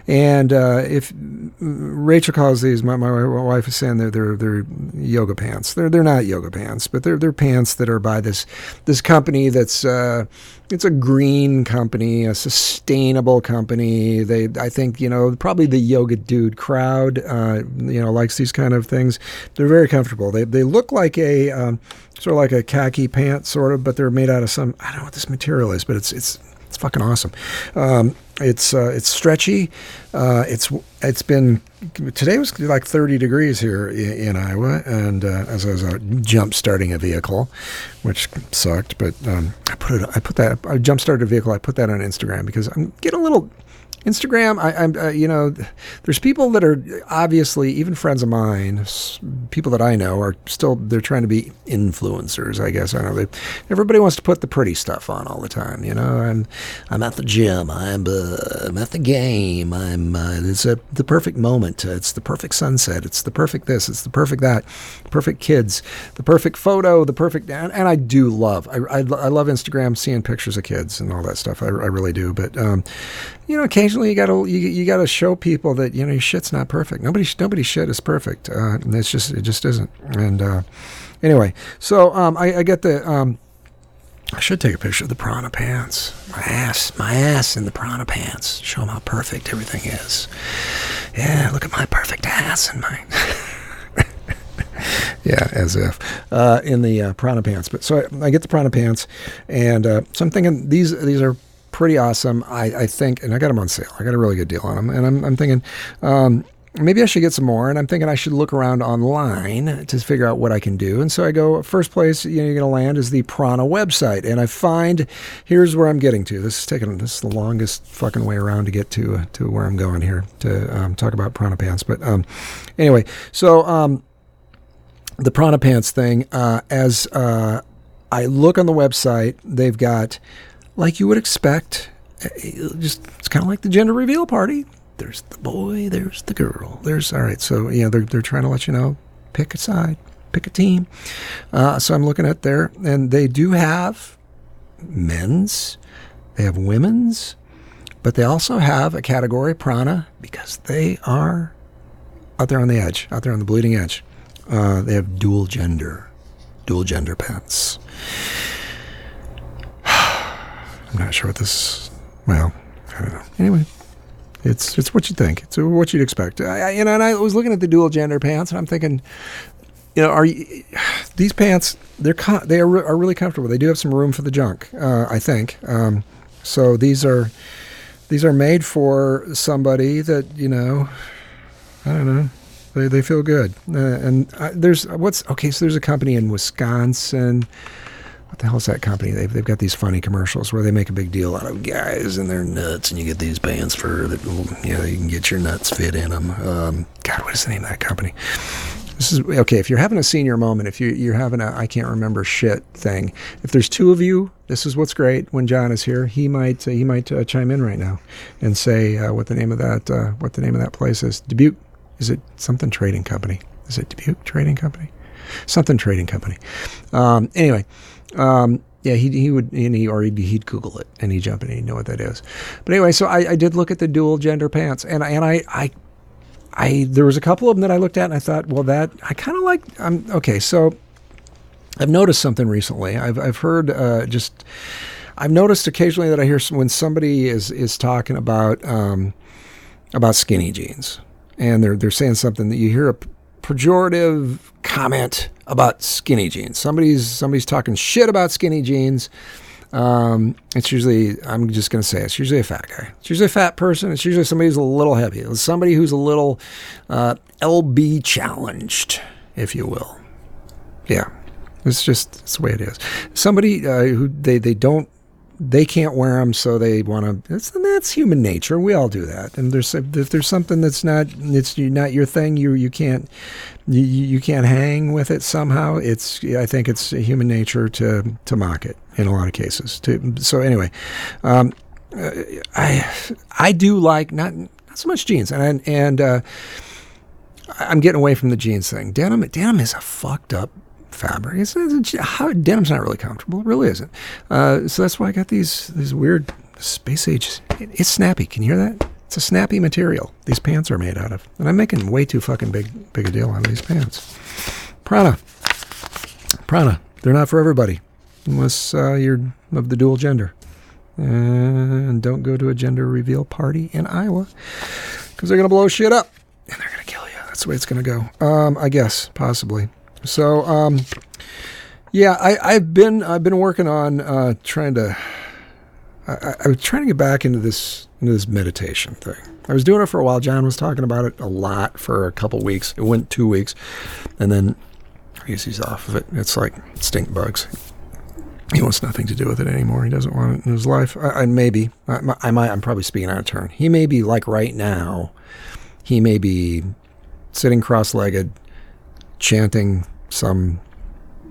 And uh, if Rachel calls these, my, my wife is saying they're, they're they're yoga pants. They're they're not yoga pants, but they're they're pants that are by this this company that's uh, it's a green company, a sustainable company. They I think you know probably the yoga dude crowd uh, you know likes these kind of things. They're very comfortable. They they look like a um, sort of like a khaki pant, sort of, but they're made out of some I don't know what this material is, but it's it's it's fucking awesome. Um, it's uh, it's stretchy. Uh, it's it's been today was like 30 degrees here in, in Iowa, and uh, as I was jump starting a vehicle, which sucked, but um, I put it I put that I jump started a vehicle. I put that on Instagram because I'm getting a little Instagram, I, am uh, you know, there's people that are obviously even friends of mine, people that I know are still they're trying to be influencers. I guess I know they, everybody wants to put the pretty stuff on all the time. You know, I'm I'm at the gym, I'm uh, I'm at the game, I'm uh, it's a the perfect moment, it's the perfect sunset, it's the perfect this, it's the perfect that, perfect kids, the perfect photo, the perfect and, and I do love I, I, I love Instagram, seeing pictures of kids and all that stuff. I, I really do, but um, you know, occasionally you gotta you, you gotta show people that you know your shit's not perfect. Nobody nobody's shit is perfect. Uh, it's just it just isn't. And uh, anyway, so um, I, I, get the. Um, I should take a picture of the prana pants. My ass, my ass in the prana pants. Show them how perfect everything is. Yeah, look at my perfect ass and my. yeah, as if uh, in the uh, prana pants. But so I, I, get the prana pants, and uh, so I'm thinking these these are pretty awesome. I, I think, and I got them on sale. I got a really good deal on them, and I'm, I'm thinking. Um, maybe I should get some more. And I'm thinking I should look around online to figure out what I can do. And so I go, first place you know, you're going to land is the Prana website. And I find, here's where I'm getting to. This is taking, this is the longest fucking way around to get to, uh, to where I'm going here to um, talk about Prana Pants. But um, anyway, so um, the Prana Pants thing, uh, as uh, I look on the website, they've got like you would expect. Eh, just it's kind of like the gender reveal party. There's the boy, there's the girl. There's all right. So yeah, they're they're trying to let you know, pick a side, pick a team. Uh, so I'm looking at there, and they do have men's, they have women's, but they also have a category prana because they are out there on the edge, out there on the bleeding edge. Uh, they have dual gender, dual gender pants. I'm not sure what this. Well, I don't know. Anyway, it's it's what you think. It's what you'd expect. I, you know, and I was looking at the dual gender pants, and I'm thinking, you know, are you, these pants? They're they are, are really comfortable. They do have some room for the junk. Uh, I think. Um, so these are these are made for somebody that you know. I don't know. They they feel good. Uh, and uh, there's what's okay. So there's a company in Wisconsin what the hell is that company? They've, they've got these funny commercials where they make a big deal out of guys and their nuts, and you get these pants for that. You know, you can get your nuts fit in them. Um, God, what is the name of that company? This is okay. If you're having a senior moment, if you, you're having a I can't remember shit thing, if there's two of you, this is what's great. When John is here, he might uh, he might uh, chime in right now and say uh, what the name of that uh, what the name of that place is. Dubuque is it something trading company? Is it Dubuque Trading Company? Something trading company. Um, anyway, um, yeah, he, he would, and he, or he'd, he'd Google it and he'd jump in and he'd know what that is. But anyway, so I, I did look at the dual gender pants and, and I, I, I, there was a couple of them that I looked at and I thought, well, that, I kind of like, I'm, okay, so I've noticed something recently. I've, I've heard, uh, just, I've noticed occasionally that I hear some, when somebody is, is talking about, um, about skinny jeans and they're, they're saying something that you hear a pejorative comment about skinny jeans. Somebody's somebody's talking shit about skinny jeans. Um, it's usually I'm just to say it's usually a fat guy. It's usually a fat person. It's usually somebody who's a little heavy. It's somebody who's a little uh, LB challenged, if you will. Yeah, it's just it's the way it is. Somebody uh, who they they don't they can't wear them, so they want to. That's, that's human nature. We all do that. And there's if there's something that's not it's not your thing, you you can't you, you can't hang with it somehow. It's I think it's human nature to to mock it in a lot of cases. To, so anyway, um, I I do like not not so much jeans and and uh, I'm getting away from the jeans thing. Denim denim is a fucked up fabric. It's, it's, how, denim's not really comfortable. It really isn't. Uh, so that's why I got these these weird space age. It, it's snappy. Can you hear that? It's a snappy material. These pants are made out of, and I'm making way too fucking big big a deal out of these pants. Prana, Prana. They're not for everybody, unless uh, you're of the dual gender. And don't go to a gender reveal party in Iowa because they're gonna blow shit up and they're gonna kill you. That's the way it's gonna go. Um, I guess possibly. So, um, yeah, I, have been I've been working on uh, trying to. I, I, was trying to get back into this into this meditation thing. I was doing it for a while. John was talking about it a lot for a couple weeks. It went two weeks, and then he's off of it. It's like stink bugs. He wants nothing to do with it anymore. He doesn't want it in his life. I, I maybe I, I might. I'm probably speaking out of turn. He may be like right now. He may be sitting cross-legged, chanting some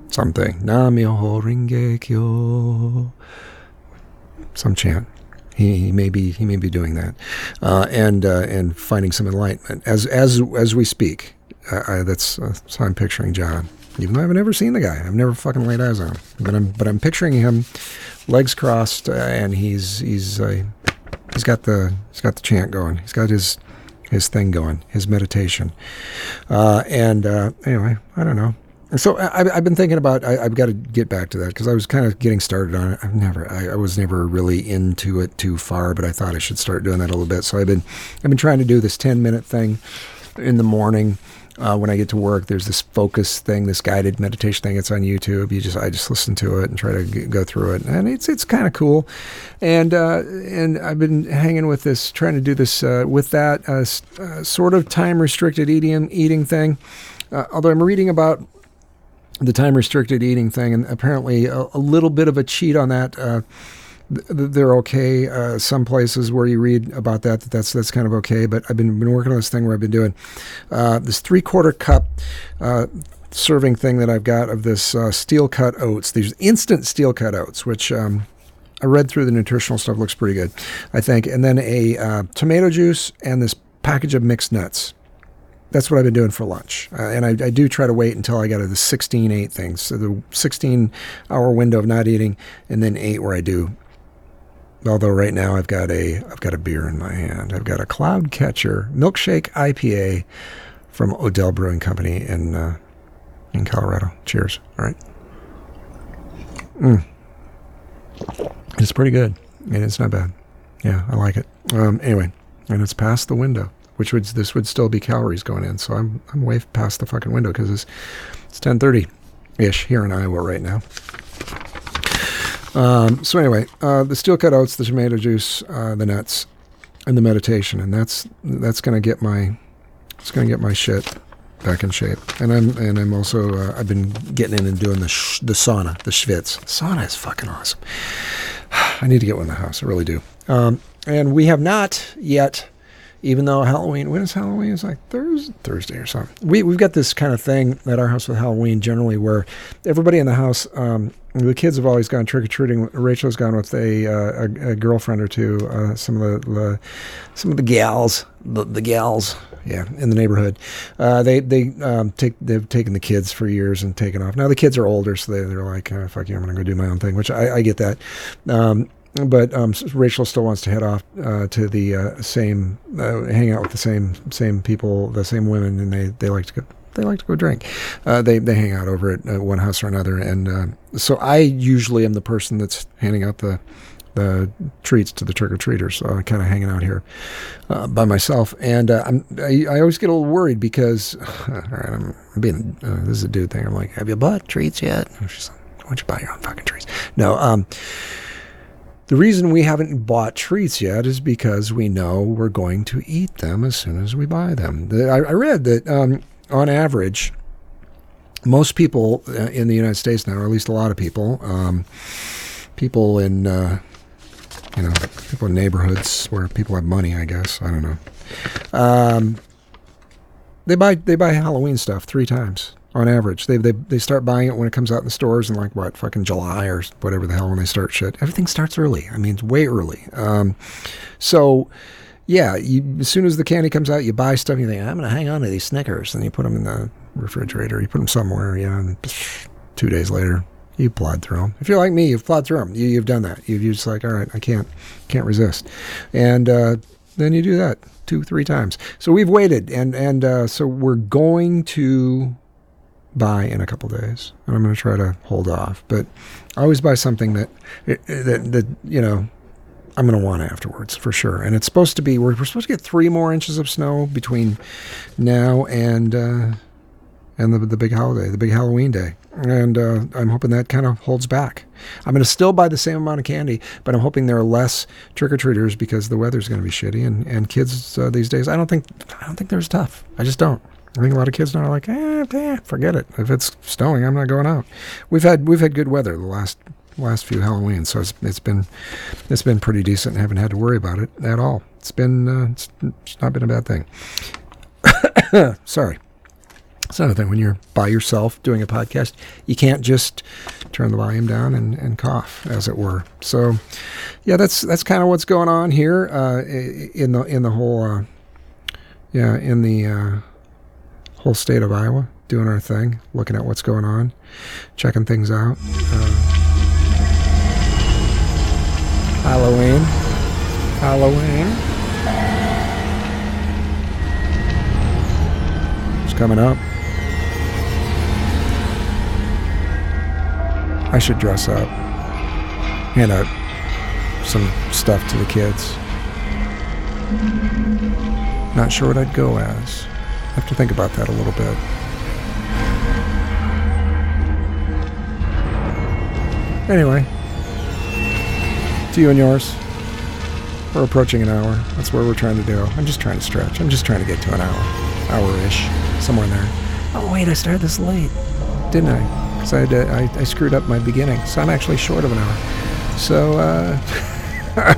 something. Namyoho Renge Kyo. Some chant. He, he, may be he may be doing that, uh, and uh, and finding some enlightenment as as as we speak. Uh, I, that's, that's how I'm picturing John. Even though I've never seen the guy, I've never fucking laid eyes on him. But I'm but I'm picturing him, legs crossed, uh, and he's he's uh, he's got the he's got the chant going. He's got his his thing going, his meditation. Uh, and uh, anyway, I don't know. So I, have been thinking about. I, have got to get back to that because I was kind of getting started on it. I've never. I, I, was never really into it too far, but I thought I should start doing that a little bit. So I've been. I've been trying to do this ten minute thing in the morning. Uh, when I get to work, there's this focus thing, this guided meditation thing. It's on YouTube. You just, I just listen to it and try to g- go through it, and it's it's kind of cool. And uh, and I've been hanging with this, trying to do this uh, with that uh, uh, sort of time restricted eating eating thing. Uh, although I'm reading about the time restricted eating thing, and apparently a, a, little bit of a cheat on that. They're okay. Uh, some places where you read about that, that that's that's kind of okay. But I've been been working on this thing where I've been doing uh, this three quarter cup uh, serving thing that I've got of this uh, steel cut oats. These instant steel cut oats, which um, I read through the nutritional stuff, looks pretty good, I think. And then a uh, tomato juice and this package of mixed nuts that's what I've been doing for lunch. Uh, and I, I, do try to wait until I get to the 16 8 thing. So the 16 hour window of not eating, and then 8 where I do. Although right now I've got a I've got a beer in my hand. I've got a Cloud Catcher milkshake IPA from Odell Brewing Company in uh, in Colorado. Cheers. All right. Mm. It's pretty good. and it's not bad. Yeah, I like it. Um, anyway, and it's past the window which would this would still be calories going in. So I'm I'm way past the fucking window because it's it's 10:30 ish here in Iowa right now. Um, so anyway, uh, the steel cut oats, the tomato juice, uh, the nuts, and the meditation, and that's that's gonna get my it's gonna get my shit back in shape. And I'm and I'm also uh, I've been getting in and doing the sh- the sauna, the schwitz. Sauna is fucking awesome. I need to get one in the house. I really do. Um, and we have not yet even though Halloween, when is Halloween? It's like Thursday, Thursday or something. We, we've got this kind of thing at our house with Halloween generally where everybody in the house, um, the kids have always gone trick or treating. Rachel's gone with a, uh, a, a, girlfriend or two, uh, some of the, the, some of the gals, the, the gals, yeah, in the neighborhood. Uh, they they um, take they've taken the kids for years and taken off. Now the kids are older, so they, they're like, oh, fuck you, I'm gonna go do my own thing, which I, I get that. Um, but um, Rachel still wants to head off uh, to the uh, same, uh, hang out with the same same people, the same women, and they, they like to go. They like to go drink. Uh, they they hang out over at uh, one house or another, and uh, so I usually am the person that's handing out the the treats to the trick or treaters. So I'm kind of hanging out here by myself, and I'm I, I, always get a little worried because all right, I'm being this is a dude thing. I'm like, have you bought treats yet? she's like, why don't you buy your own fucking treats? No, um the reason we haven't bought treats yet is because we know we're going to eat them as soon as we buy them. I, read that um, on average, most people uh, in the United States now, or at least a lot of people, um, people in uh, you know, people in neighborhoods where people have money. I guess I don't know. Um, they buy they buy Halloween stuff three times on average. They they they start buying it when it comes out in the stores in like what fucking July or whatever the hell when they start shit. Everything starts early. I mean, it's way early. Um, so yeah, you, as soon as the candy comes out, you buy stuff. You think I'm going to hang on to these Snickers, and you put them in the refrigerator. You put them somewhere. Yeah, and two days later, you plod through them. If you're like me, you've plod through them. You, have done that. You've just like, all right, I can't can't resist, and uh, then you do that two, three times. So we've waited, and and uh, so we're going to buy in a couple days, and I'm going to try to hold off. But I always buy something that that that you know I'm going to want afterwards for sure. And it's supposed to be we're, we're supposed to get three more inches of snow between now and uh, and the the big holiday, the big Halloween day. And uh, I'm hoping that kind of holds back. I'm going to still buy the same amount of candy, but I'm hoping there are less trick or treaters because the weather's going to be shitty. And and kids uh, these days, I don't think I don't think they're as tough. I just don't. I think a lot of kids now are like, eh, eh, forget it. If it's snowing, I'm not going out. We've had we've had good weather the last last few Halloweens, so it's it's been it's been pretty decent. haven't had to worry about it at all. It's been uh, it's, it's not been a bad thing. Sorry. It's another thing when you're by yourself doing a podcast, you can't just turn the volume down and, and cough, as it were. So, yeah, that's that's kind of what's going on here uh, in the in the whole uh, yeah in the uh, whole state of Iowa, doing our thing, looking at what's going on, checking things out. Uh, Halloween, Halloween. It's coming up. I should dress up, hand out some stuff to the kids. Not sure what I'd go as. I have to think about that a little bit. Anyway, to you and yours. We're approaching an hour. That's where we're trying to do. I'm just trying to stretch. I'm just trying to get to an hour, hour-ish, somewhere in there. Oh wait, I started this late, didn't I? because I, I, I, screwed up my beginning. So I'm actually short of an hour. So, uh,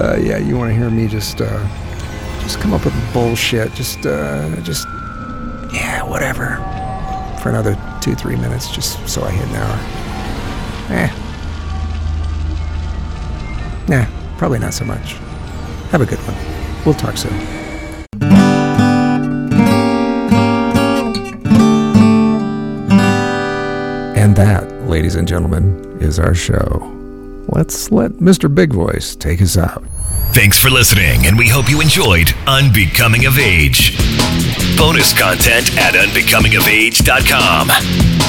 uh, yeah, you want to hear me just uh, just come up with bullshit. Just, uh, just, yeah, whatever. For another two, three minutes, just so I hit an hour. Eh. Nah, probably not so much. Have a good one. We'll talk soon. And that, ladies and gentlemen, is our show. Let's let Mr. Big Voice take us out. Thanks for listening, and we hope you enjoyed Unbecoming of Age. Bonus content at unbecomingofage.com.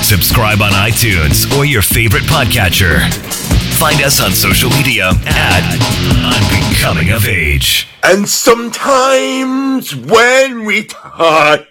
Subscribe on iTunes or your favorite podcatcher. Find us on social media at Unbecoming of Age. And sometimes when we touch